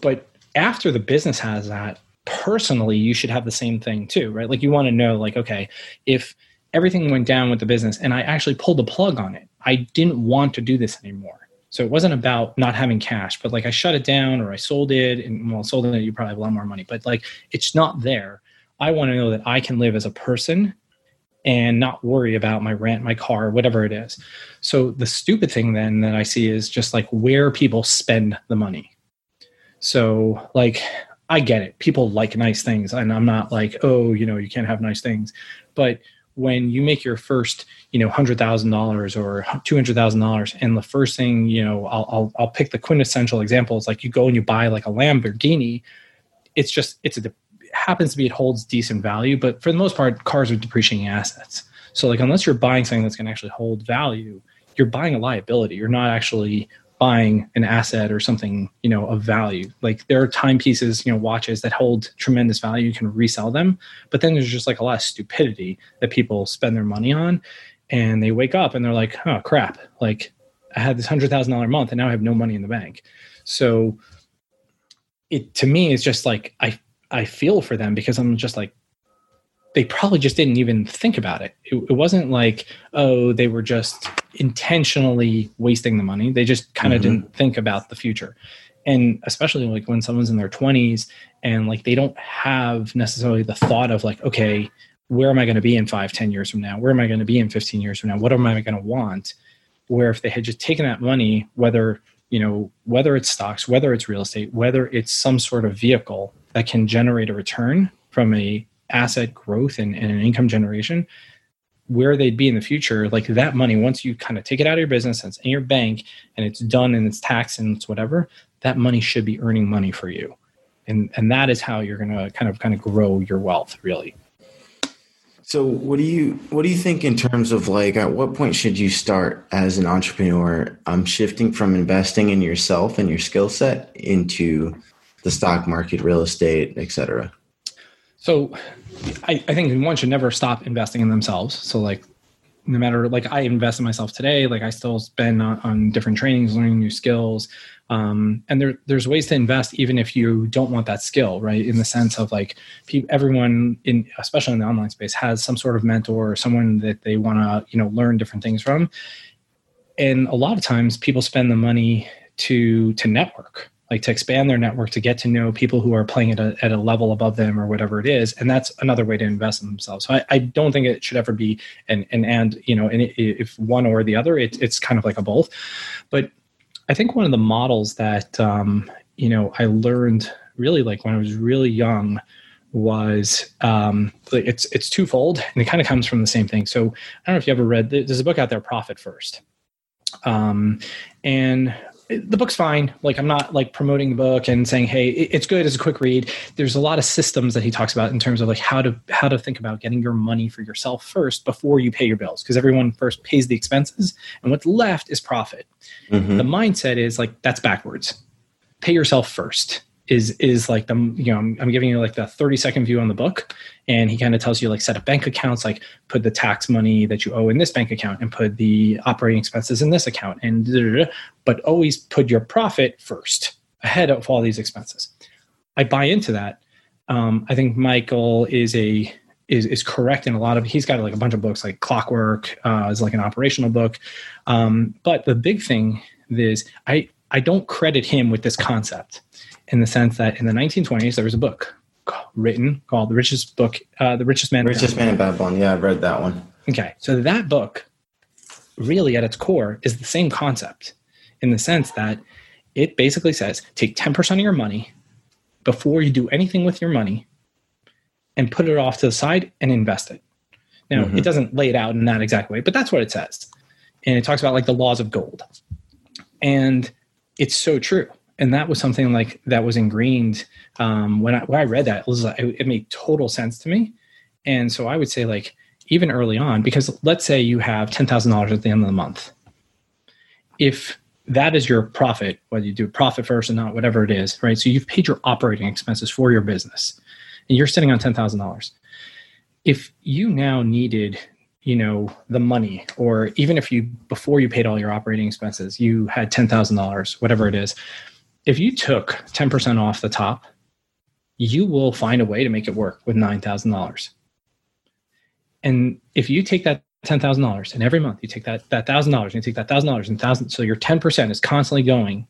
but after the business has that personally, you should have the same thing too, right? Like you want to know like, okay, if, everything went down with the business and I actually pulled the plug on it. I didn't want to do this anymore. So it wasn't about not having cash, but like I shut it down or I sold it and well, sold it, you probably have a lot more money, but like it's not there. I want to know that I can live as a person and not worry about my rent, my car, whatever it is. So the stupid thing then that I see is just like where people spend the money. So like I get it. People like nice things and I'm not like, oh, you know, you can't have nice things. But when you make your first, you know, hundred thousand dollars or two hundred thousand dollars, and the first thing, you know, I'll, I'll I'll pick the quintessential example. It's like you go and you buy like a Lamborghini. It's just it's a happens to be it holds decent value, but for the most part, cars are depreciating assets. So like unless you're buying something that's going to actually hold value, you're buying a liability. You're not actually buying an asset or something you know of value. Like there are timepieces you know watches that hold tremendous value. You can resell them. But then there's just like a lot of stupidity that people spend their money on and they wake up and they're like oh crap. Like i had this hundred thousand dollar month and now i have no money in the bank. So it to me it's just like i i feel for them because i'm just like they probably just didn't even think about it. it. it wasn't like oh they were just intentionally wasting the money they just kind of mm-hmm. didn't think about the future and especially like when someone's in their 20s and like they don't have necessarily the thought of like okay where am i going to be in five ten years from now where am i going to be in 15 years from now what am i going to want where if they had just taken that money whether you know whether it's stocks whether it's real estate whether it's some sort of vehicle that can generate a return from a asset growth and, and an income generation where they'd be in the future like that money once you kind of take it out of your business and it's in your bank and it's done and it's taxed and it's whatever that money should be earning money for you. And and that is how you're going to kind of kind of grow your wealth really. So what do you what do you think in terms of like at what point should you start as an entrepreneur um shifting from investing in yourself and your skill set into the stock market real estate etc so I, I think one should never stop investing in themselves. So like no matter like I invest in myself today, like I still spend on, on different trainings, learning new skills. Um, and there, there's ways to invest even if you don't want that skill, right? In the sense of like people, everyone in, especially in the online space has some sort of mentor or someone that they want to, you know, learn different things from. And a lot of times people spend the money to, to network, like to expand their network to get to know people who are playing at a, at a level above them or whatever it is and that's another way to invest in themselves. So i, I don't think it should ever be an, an and you know and if one or the other it, it's kind of like a both. But i think one of the models that um, you know i learned really like when i was really young was um, it's it's twofold and it kind of comes from the same thing. So i don't know if you ever read there's a book out there profit first. Um, and the book's fine. Like I'm not like promoting the book and saying, "Hey, it's good as a quick read." There's a lot of systems that he talks about in terms of like how to how to think about getting your money for yourself first before you pay your bills because everyone first pays the expenses and what's left is profit. Mm-hmm. The mindset is like that's backwards. Pay yourself first is is like the you know I'm, I'm, giving you like the 30 second view on the book and he kind of tells you like set up bank accounts like put the tax money that you owe in this bank account and put the operating expenses in this account and but always put your profit first ahead of all these expenses. I buy into that. Um, i think Michalowicz is, is correct in a lot of he's got like a bunch of books like clockwork uh, is like an operational book. Um, but the big thing is i i don't credit him with this concept in the sense that in the 1920s there was a book written called "The Richest Book," uh, "The Richest Man." Richest Man in Babylon. Yeah, I've read that one. Okay, so that book, really at its core, is the same concept in the sense that it basically says take 10% of your money before you do anything with your money and put it off to the side and invest it. Now, mm-hmm. it doesn't lay it out in that exact way, but that's what it says. And it talks about like the laws of gold. And it's so true and that was something like that was ingrained um, when I when I read that. It was like, it made total sense to me, and so I would say like even early on, because let's say you have ten thousand dollars at the end of the month, if that is your profit, whether you do profit first or not, whatever it is, right? So you've paid your operating expenses for your business, and you're sitting on ten thousand dollars. If you now needed you know the money or even if you before you paid all your operating expenses you had $10000 whatever it is if you took 10% off the top, you will find a way to make it work with $9,000. And if you take that $10,000 and every month you take that, that $1,000 and you take that $1,000 and 1000 so your 10% is constantly going,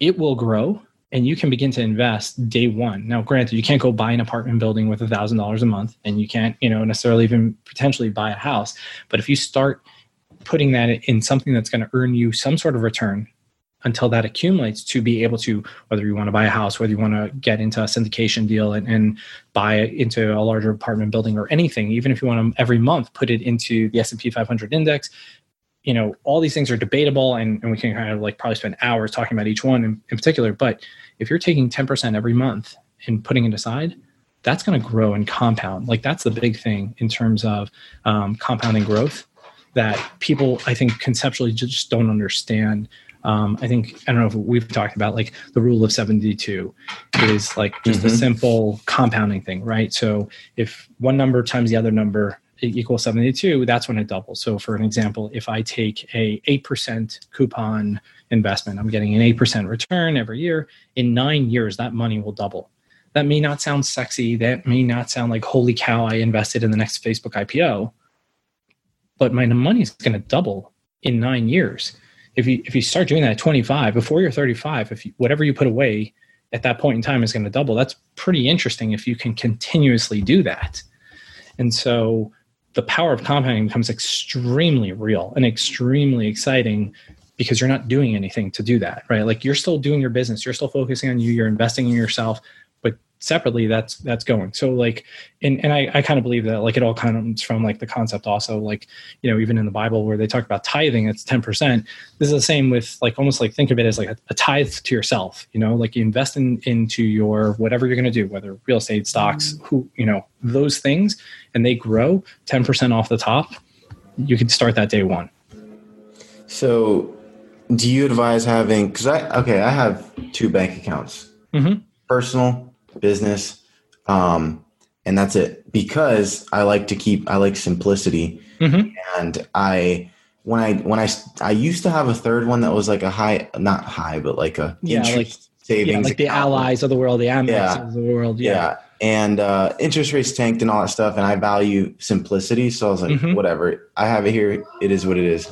it will grow and you can begin to invest day one. Now, granted, you can't go buy an apartment building with $1,000 a month and you can't, you know, necessarily even potentially buy a house. But if you start putting that in something that's going to earn you some sort of return until that accumulates to be able to whether you want to buy a house whether you want to get into a syndication deal and, and buy into a larger apartment building or anything even if you want to every month put it into the s&p 500 index you know all these things are debatable and, and we can kind of like probably spend hours talking about each one in, in particular but if you're taking 10% every month and putting it aside that's going to grow and compound. Like that's the big thing in terms of um, compounding growth that people i think conceptually just don't understand um, I think I don't know if we've talked about like the rule of 72 is like just mm-hmm. a simple compounding thing, right? So if one number times the other number equals 72, that's when it doubles. So for an example, if I take a 8% coupon investment, I'm getting an 8% return every year. In nine years, that money will double. That may not sound sexy. That may not sound like, holy cow, I invested in the next Facebook IPO. But my money is going to double in nine years if you if you start doing that at 25 before you're 35 if you, whatever you put away at that point in time is going to double. That's pretty interesting if you can continuously do that. And so the power of compounding becomes extremely real and extremely exciting because you're not doing anything to do that right? Like you're still doing your business. You're still focusing on you. You're investing in yourself separately that's that's going. So like and, and I, I kind of believe that like it all comes from like the concept also like you know even in the bible where they talk about tithing it's 10% this is the same with like almost like think of it as like a, a tithe to yourself you know? Like you invest in into your whatever you're going to do whether real estate stocks who you know those things and they grow 10% off the top you can start that day one. So do you advise having because i okay i have two bank accounts. Mm-hmm. personal business. Um, and that's it because I like to keep, I like simplicity. Mm-hmm. And I, when I, when I, I used to have a third one that was like a high, not high, but like a yeah, like, savings, yeah, like the Allys of the world, the Amex yeah. of the world. Yeah. yeah. And uh, interest rates tanked and all that stuff. And I value simplicity. So I was like, mm-hmm. whatever, I have it here. It is what it is.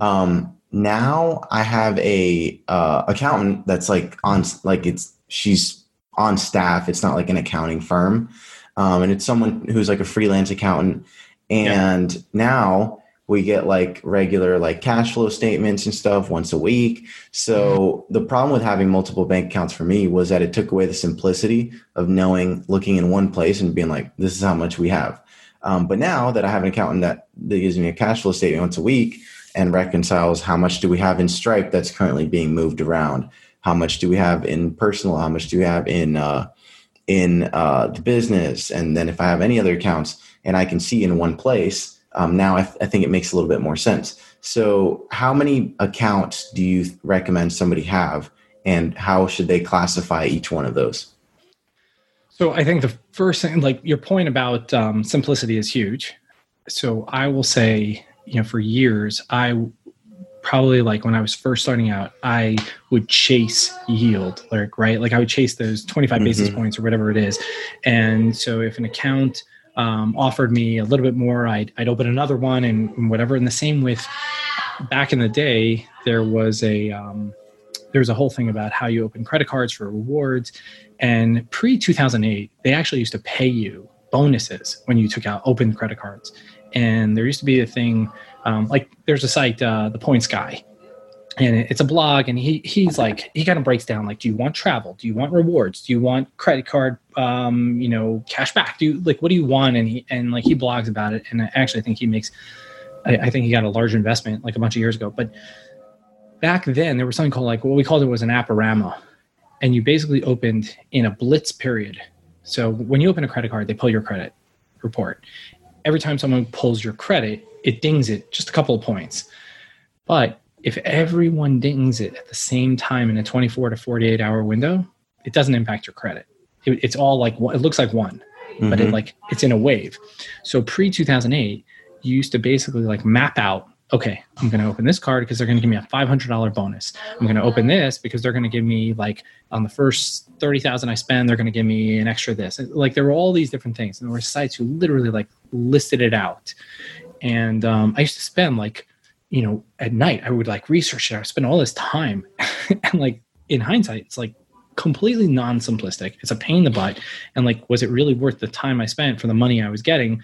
Um, now I have a uh, accountant that's like on like it's she's on staff. It's not like an accounting firm. Um, and it's someone who's like a freelance accountant. And yeah. now we get like regular like cash flow statements and stuff once a week. So mm-hmm. the problem with having multiple bank accounts for me was that it took away the simplicity of knowing, looking in one place and being like, this is how much we have. Um, but now that I have an accountant that, that gives me a cash flow statement once a week and reconciles how much do we have in Stripe that's currently being moved around, how much do we have in personal? How much do we have in uh, in uh, the business? And then if i have any other accounts and i can see in one place um, now I, th- I, think it makes a little bit more sense. So how many accounts do you recommend somebody have? And how should they classify each one of those? So i think the first thing like your point about um, simplicity is huge. So i will say you know for years i probably like when I was first starting out, I would chase yield, like right, like I would chase those 25 mm-hmm. basis points or whatever it is. And so if an account um, offered me a little bit more, I'd, I'd open another one and, and, whatever. And the same with back in the day, there was a um, there was a whole thing about how you open credit cards for rewards. And pre 2008, they actually used to pay you bonuses when you took out open credit cards. And there used to be a thing um, like there's a site, uh, the Points Guy, and it's a blog, and he he's like he kind of breaks down like, do you want travel? Do you want rewards? Do you want credit card? Um, you know, cash back? Do you like what do you want? And he and like he blogs about it, and I actually think he makes. I, I think he got a large investment like a bunch of years ago, but back then there was something called like what we called it was an app-o-rama and you basically opened in a blitz period so when you open a credit card they pull your credit report every time someone pulls your credit it dings it just a couple of points. But if everyone dings it at the same time in a 24 to 48 hour window, it doesn't impact your credit. It, it's all like it looks like one, mm-hmm. but it mm-hmm. like it's in a wave. So pre 2008, you used to basically like map out. Okay, I'm going to open this card because they're going to give me a $500 bonus. I'm going to open this because they're going to give me like on the first 30,000 I spend, they're going to give me an extra this. Like there were all these different things, and there were sites who literally like listed it out and um, I used to spend like, you know, at night I would like research it. I spend all this time, *laughs* and like in hindsight, it's like completely non-simplistic. It's a pain in the butt, and like, was it really worth the time I spent for the money I was getting?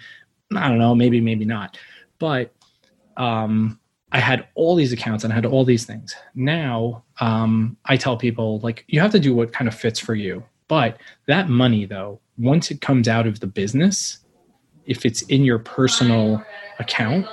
I don't know, maybe, maybe not, but um, I had all these accounts and I had all these things. Now um, I tell people like you have to do what kind of fits for you. But that money though, once it comes out of the business, if it's in your personal account,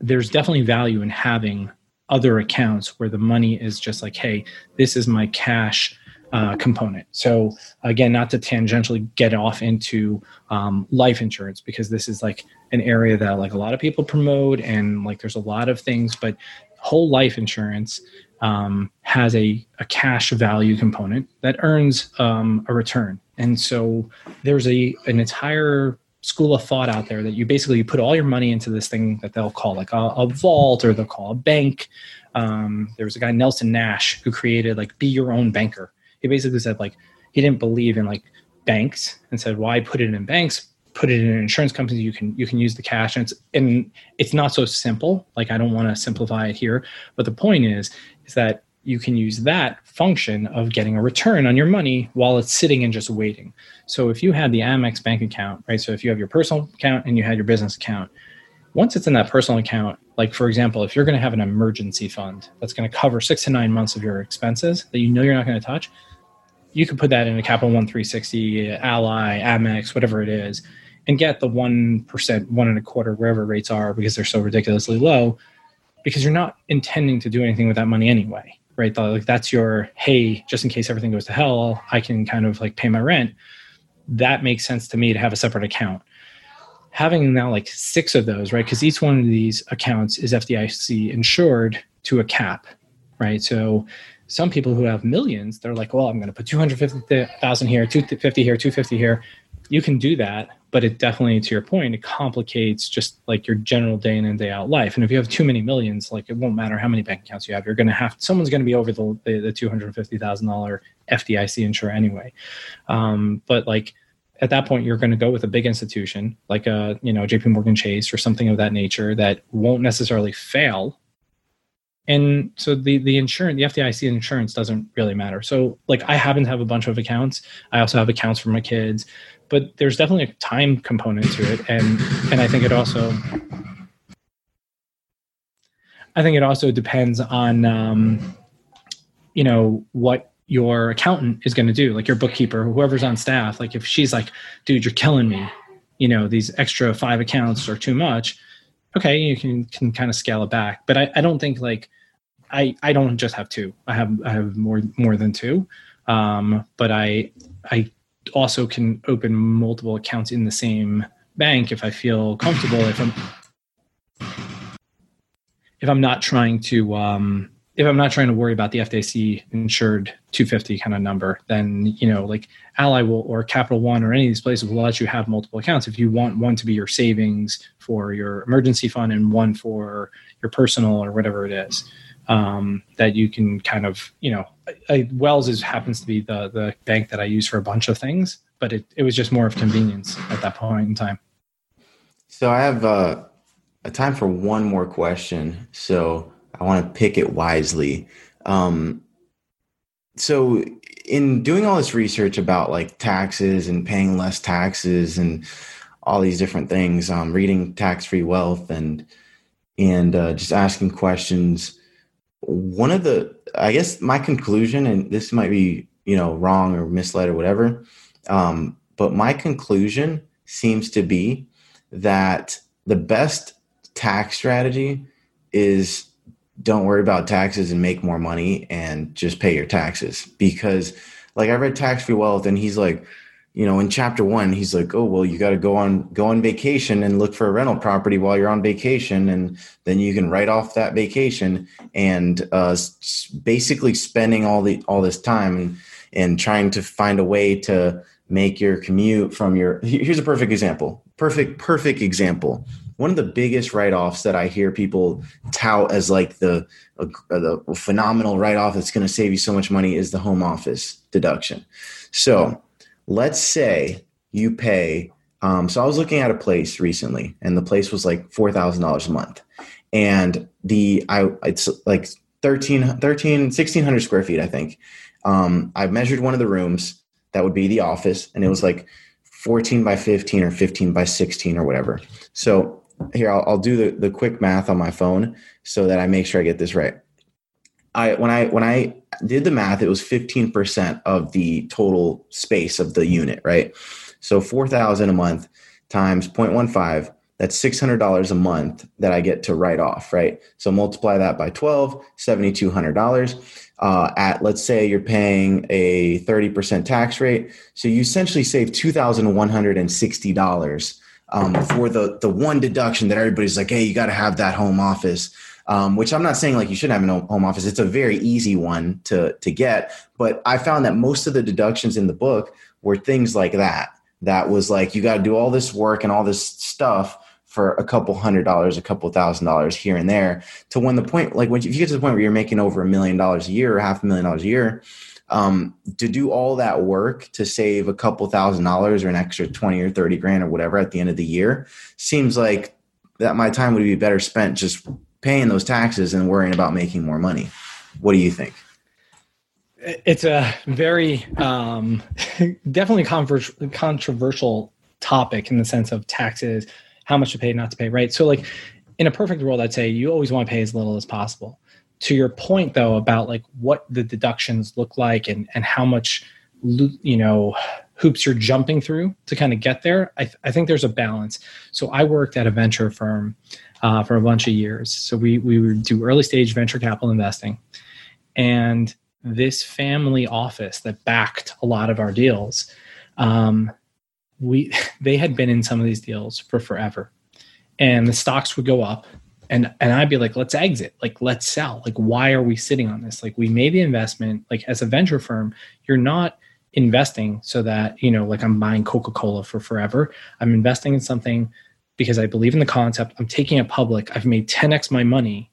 there's definitely value in having other accounts where the money is just like, hey, this is my cash uh, component. So again, not to tangentially get off into um, life insurance because this is like an area that like a lot of people promote and like there's a lot of things, but whole life insurance um, has a, a cash value component that earns um, a return. And so there's a an entire school of thought out there that you basically you put all your money into this thing that they'll call like a, a vault or they'll call a bank. Um, there was a guy Nelson Nash who created like be your own banker. He basically said like he didn't believe in like banks and said why put it in banks put it in an insurance company you can you can use the cash and it's and it's not so simple like i don't want to simplify it here but the point is is that you can use that function of getting a return on your money while it's sitting and just waiting. So if you had the Amex bank account, right? So if you have your personal account and you had your business account, once it's in that personal account, like for example, if you're going to have an emergency fund that's going to cover six to nine months of your expenses that you know you're not going to touch, you could put that in a Capital One 360, Ally, Amex, whatever it is, and get the one percent, one and a quarter, wherever rates are, because they're so ridiculously low, because you're not intending to do anything with that money anyway right? Like that's your hey, just in case everything goes to hell, I can kind of like pay my rent. That makes sense to me to have a separate account. Having now like six of those, right? Because each one of these accounts is FDIC insured to a cap, right? So some people who have millions, they're like, well, I'm going to put 250,000 here, 250 here, 250 here. You can do that but it definitely to your point it complicates just like your general day in and day out life. And if you have too many millions like it won't matter how many bank accounts you have. You're going to have someone's going to be over the, the, the $250000 fdic insurer anyway. Um, but like at that point you're going to go with a big institution like a you know jp morgan chase or something of that nature that won't necessarily fail and so the the insurance the fdic insurance doesn't really matter. So like i happen to have a bunch of accounts. I also have accounts for my kids but there's definitely a time component to it. And and i think it also i think it also depends on um, you know what your accountant is going to do like your bookkeeper whoever's on staff. Like if she's like dude you're killing me you know these extra five accounts are too much. Okay you can can kind of scale it back. But i, I don't think like i i don't just have two i have i have more more than two um, but i i also can open multiple accounts in the same bank if I feel comfortable. If I'm if I'm not trying to um, if I'm not trying to worry about the FDIC insured 250 kind of number, then you know like Ally will or Capital One or any of these places will let you have multiple accounts. If you want one to be your savings for your emergency fund and one for your personal or whatever it is um, that you can kind of, you know, I, Wells is happens to be the the bank that I use for a bunch of things, but it, it was just more of convenience at that point in time. So I have uh, a time for one more question. So I want to pick it wisely. Um, so in doing all this research about like taxes and paying less taxes and all these different things, um, reading tax free wealth and and uh, just asking questions one of the i guess my conclusion and this might be you know wrong or misled or whatever um, but my conclusion seems to be that the best tax strategy is don't worry about taxes and make more money and just pay your taxes. Because like i read tax free wealth and he's like you know, in chapter one, he's like, "Oh, well, you got to go on go on vacation and look for a rental property while you're on vacation, and then you can write off that vacation." And uh, basically, spending all the all this time and and trying to find a way to make your commute from your. Here's a perfect example. Perfect, perfect example. One of the biggest write offs that I hear people tout as like the uh, the phenomenal write off that's going to save you so much money is the home office deduction. So let's say you pay um, so i was looking at a place recently and the place was like $4000 a month. And the i it's like 13 13 1600 square feet i think. Um, i measured one of the rooms that would be the office and it was like 14 by 15 or 15 by 16 or whatever. So here i'll, I'll do the, the quick math on my phone so that i make sure i get this right I when I when I did the math, it was 15% of the total space of the unit, right? So 4,000 a month times 0.15, that's $600 a month that I get to write off, right? So multiply that by 12, $7,200. Uh, at let's say you're paying a 30% tax rate. So you essentially save $2,160 um, for the, the one deduction that everybody's like, hey, you got to have that home office um, which I'm not saying like you shouldn't have a home office. It's a very easy one to to get, but I found that most of the deductions in the book were things like that. That was like you got to do all this work and all this stuff for a couple hundred dollars, a couple thousand dollars here and there. To when the point, like when you, if you get to the point where you're making over a million dollars a year or half a million dollars a year, um, to do all that work to save a couple thousand dollars or an extra 20 or 30 grand or whatever at the end of the year seems like that my time would be better spent just paying those taxes and worrying about making more money. What do you think? It's a very um, *laughs* definitely controversial topic in the sense of taxes, how much to pay, not to pay, right? So, like in a perfect world, I'd say you always want to pay as little as possible. To your point, though, about like what the deductions look like and and how much you know hoops you're jumping through to kind of get there, I, th- I think there's a balance. So, I worked at a venture firm uh, for a bunch of years. So we we would do early stage venture capital investing, and this family office that backed a lot of our deals, um, we *laughs* they had been in some of these deals for forever, and the stocks would go up, and and I'd be like, let's exit, like let's sell, like why are we sitting on this? Like we made the investment, like as a venture firm, you're not investing so that you know like i'm buying coca-cola for forever. I'm investing in something because I believe in the concept. I'm taking it public. I've made 10x my money.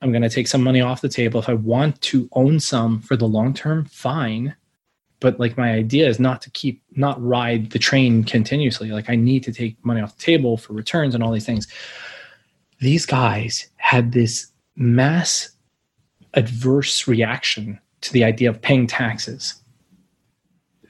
I'm going to take some money off the table. If I want to own some for the long term, fine. But like my idea is not to keep, not ride the train continuously. Like I need to take money off the table for returns and all these things. These guys had this mass adverse reaction to the idea of paying taxes.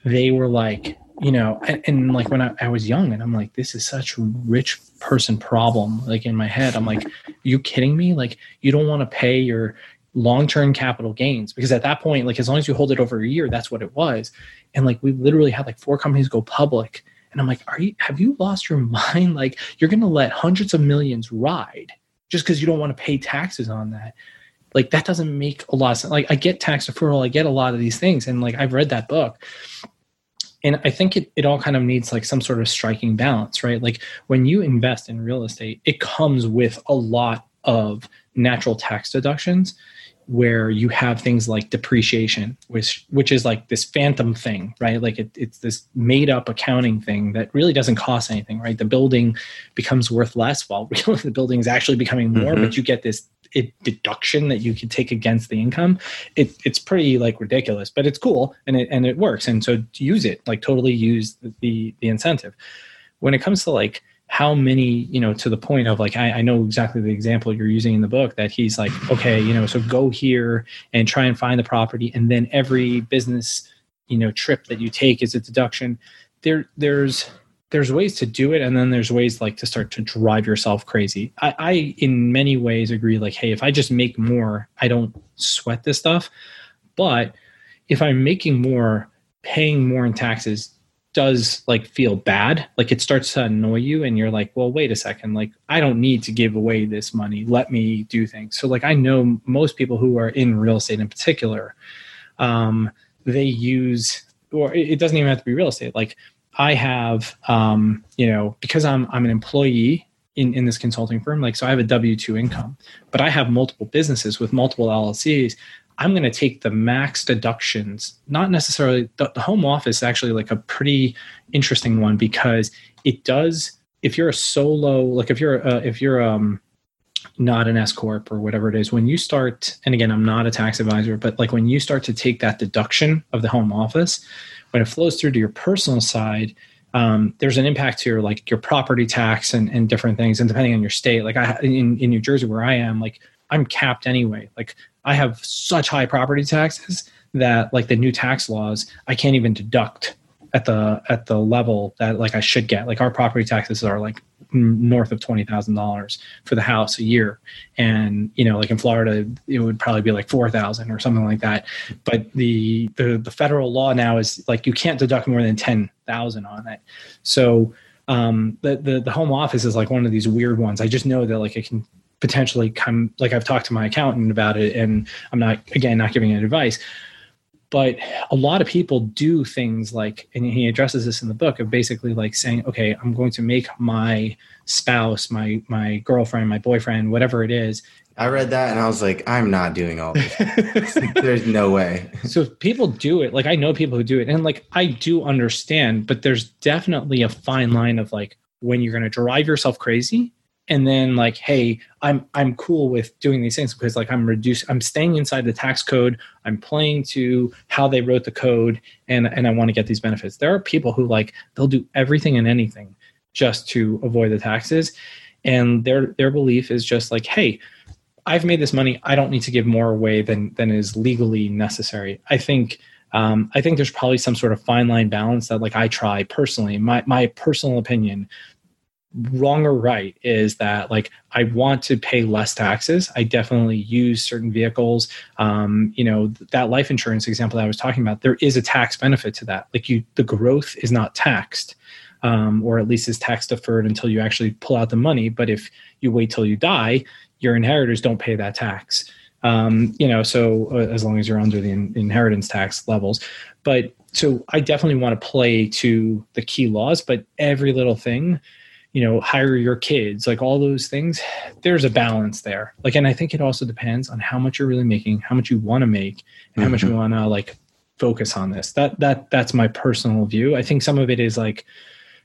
They were like, you know, and, and like when I, I, was young and I'm like, this is such a rich person problem. Like in my head, I'm like, you kidding me? Like you don't want to pay your long-term capital gains because at that point, like as long as you hold it over a year, that's what it was. And like we literally had like four companies go public. And I'm like, are you have you lost your *laughs* mind? Like you're gonna let hundreds of millions ride just because you don't want to pay taxes on that. Like that doesn't make a lot of sense. Like I get tax deferral, I get a lot of these things, and like I've read that book and i think it, it all kind of needs like some sort of striking balance right? Like when you invest in real estate it comes with a lot of natural tax deductions where you have things like depreciation which which is like this phantom thing right? Like it, it's this made up accounting thing that really doesn't cost anything right? The building becomes worth less while really *laughs* the building is actually becoming more mm-hmm. but you get this it, deduction that you can take against the income, it, it's pretty like ridiculous, but it's cool and it and it works. And so use it, like totally use the the, the incentive. When it comes to like how many, you know, to the point of like I, I know exactly the example you're using in the book that he's like, okay, you know, so go here and try and find the property, and then every business, you know, trip that you take is a deduction. There, there's there's ways to do it and then there's ways like to start to drive yourself crazy. I, I in many ways agree like hey if i just make more i don't sweat this stuff. But if i'm making more paying more in taxes does like feel bad. Like it starts to annoy you and you're like well wait a second. Like i don't need to give away this money. Let me do things. So like i know most people who are in real estate in particular um they use or it doesn't even have to be real estate. Like I have, um, you know, because I'm I'm an employee in, in this consulting firm, like so I have a W two income, but I have multiple businesses with multiple LLCs. I'm going to take the max deductions, not necessarily the, the home office. Actually, like a pretty interesting one because it does. If you're a solo, like if you're uh, if you're um not an S corp or whatever it is, when you start, and again, I'm not a tax advisor, but like when you start to take that deduction of the home office, when it flows through to your personal side, um, there's an impact to your like your property tax and, and different things. And depending on your state, like I in, in New Jersey where I am, like I'm capped anyway. Like I have such high property taxes that like the new tax laws, I can't even deduct at the at the level that like I should get. Like our property taxes are like north of twenty thousand dollars for the house a year, and you know, like in Florida, it would probably be like four thousand or something like that. But the the the federal law now is like you can't deduct more than ten thousand on it. So um, the, the the home office is like one of these weird ones. I just know that like it can potentially come. Like I've talked to my accountant about it, and I'm not again not giving any advice but a lot of people do things like and he addresses this in the book of basically like saying okay i'm going to make my spouse my my girlfriend my boyfriend whatever it is I read that and I was like, I'm not doing all this. *laughs* there's no way. so people do it. Like I know people who do it, and like I do understand, but there's definitely a fine line of like when you're going to drive yourself crazy and then like hey i'm i'm cool with doing these things because like i'm reduced i'm staying inside the tax code i'm playing to how they wrote the code and and i want to get these benefits. There are people who like they'll do everything and anything just to avoid the taxes and their their belief is just like hey i've made this money i don't need to give more away than than is legally necessary. I think um, I think there's probably some sort of fine line balance that like I try personally, my my personal opinion wrong or right is that like i want to pay less taxes. I definitely use certain vehicles. Um, you know that life insurance example that i was talking about there is a tax benefit to that. Like you the growth is not taxed um, or at least is tax deferred until you actually pull out the money. But if you wait till you die your inheritors don't pay that tax. Um, you know so uh, as long as you're under the in- inheritance tax levels. But so i definitely want to play to the key laws but every little thing you know hire your kids like all those things there's a balance there like and i think it also depends on how much you're really making how much you want to make and mm-hmm. how much you mm-hmm. want to like focus on this that that that's my personal view i think some of it is like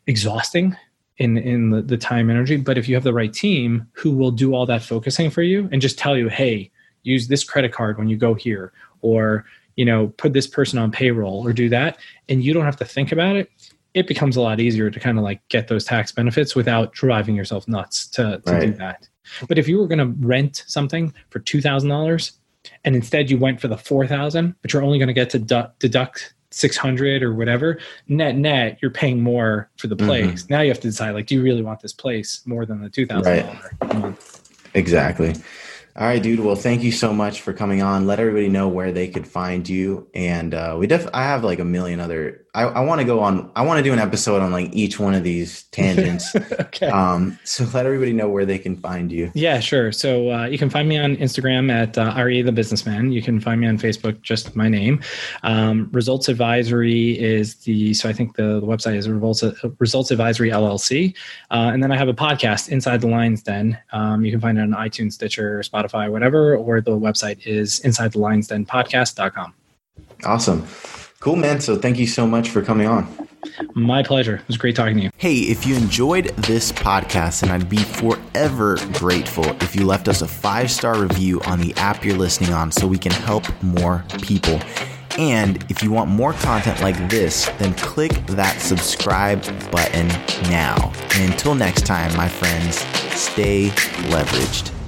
exhausting in in the, the time energy but if you have the right team who will do all that focusing for you and just tell you hey use this credit card when you go here or you know put this person on payroll or do that and you don't have to think about it it becomes a lot easier to kind of like get those tax benefits without driving yourself nuts to, to right. do that. But if you were going to rent something for two thousand dollars, and instead you went for the four thousand, but you're only going to get to du- deduct six hundred or whatever, net net, you're paying more for the mm-hmm. place. Mm-hmm. Now you have to decide like, do you really want this place more than the two thousand month? Exactly. All right, dude. Well, thank you so much for coming on. Let everybody know where they could find you. And uh, we def I have like a million other. I, I want to go on. I want to do an episode on like each one of these *laughs* tangents. okay. Um. So let everybody know where they can find you. Yeah, sure. So uh, you can find me on Instagram at uh, Ari the Businessman. You can find me on Facebook, just my name. Um, Results Advisory is the. So I think the, the website is Results Results Advisory LLC. Uh, and then I have a podcast, Inside the Lines. Den. Um, you can find it on iTunes, Stitcher, Spotify whatever, or the website is inside the lines then podcast.com. Awesome. Cool, man. So thank you so much for coming on. My pleasure. It was great talking to you. Hey, if you enjoyed this podcast, and I'd be forever grateful if you left us a five star review on the app you're listening on so we can help more people. And if you want more content like this, then click that subscribe button now. And until next time, my friends, stay leveraged.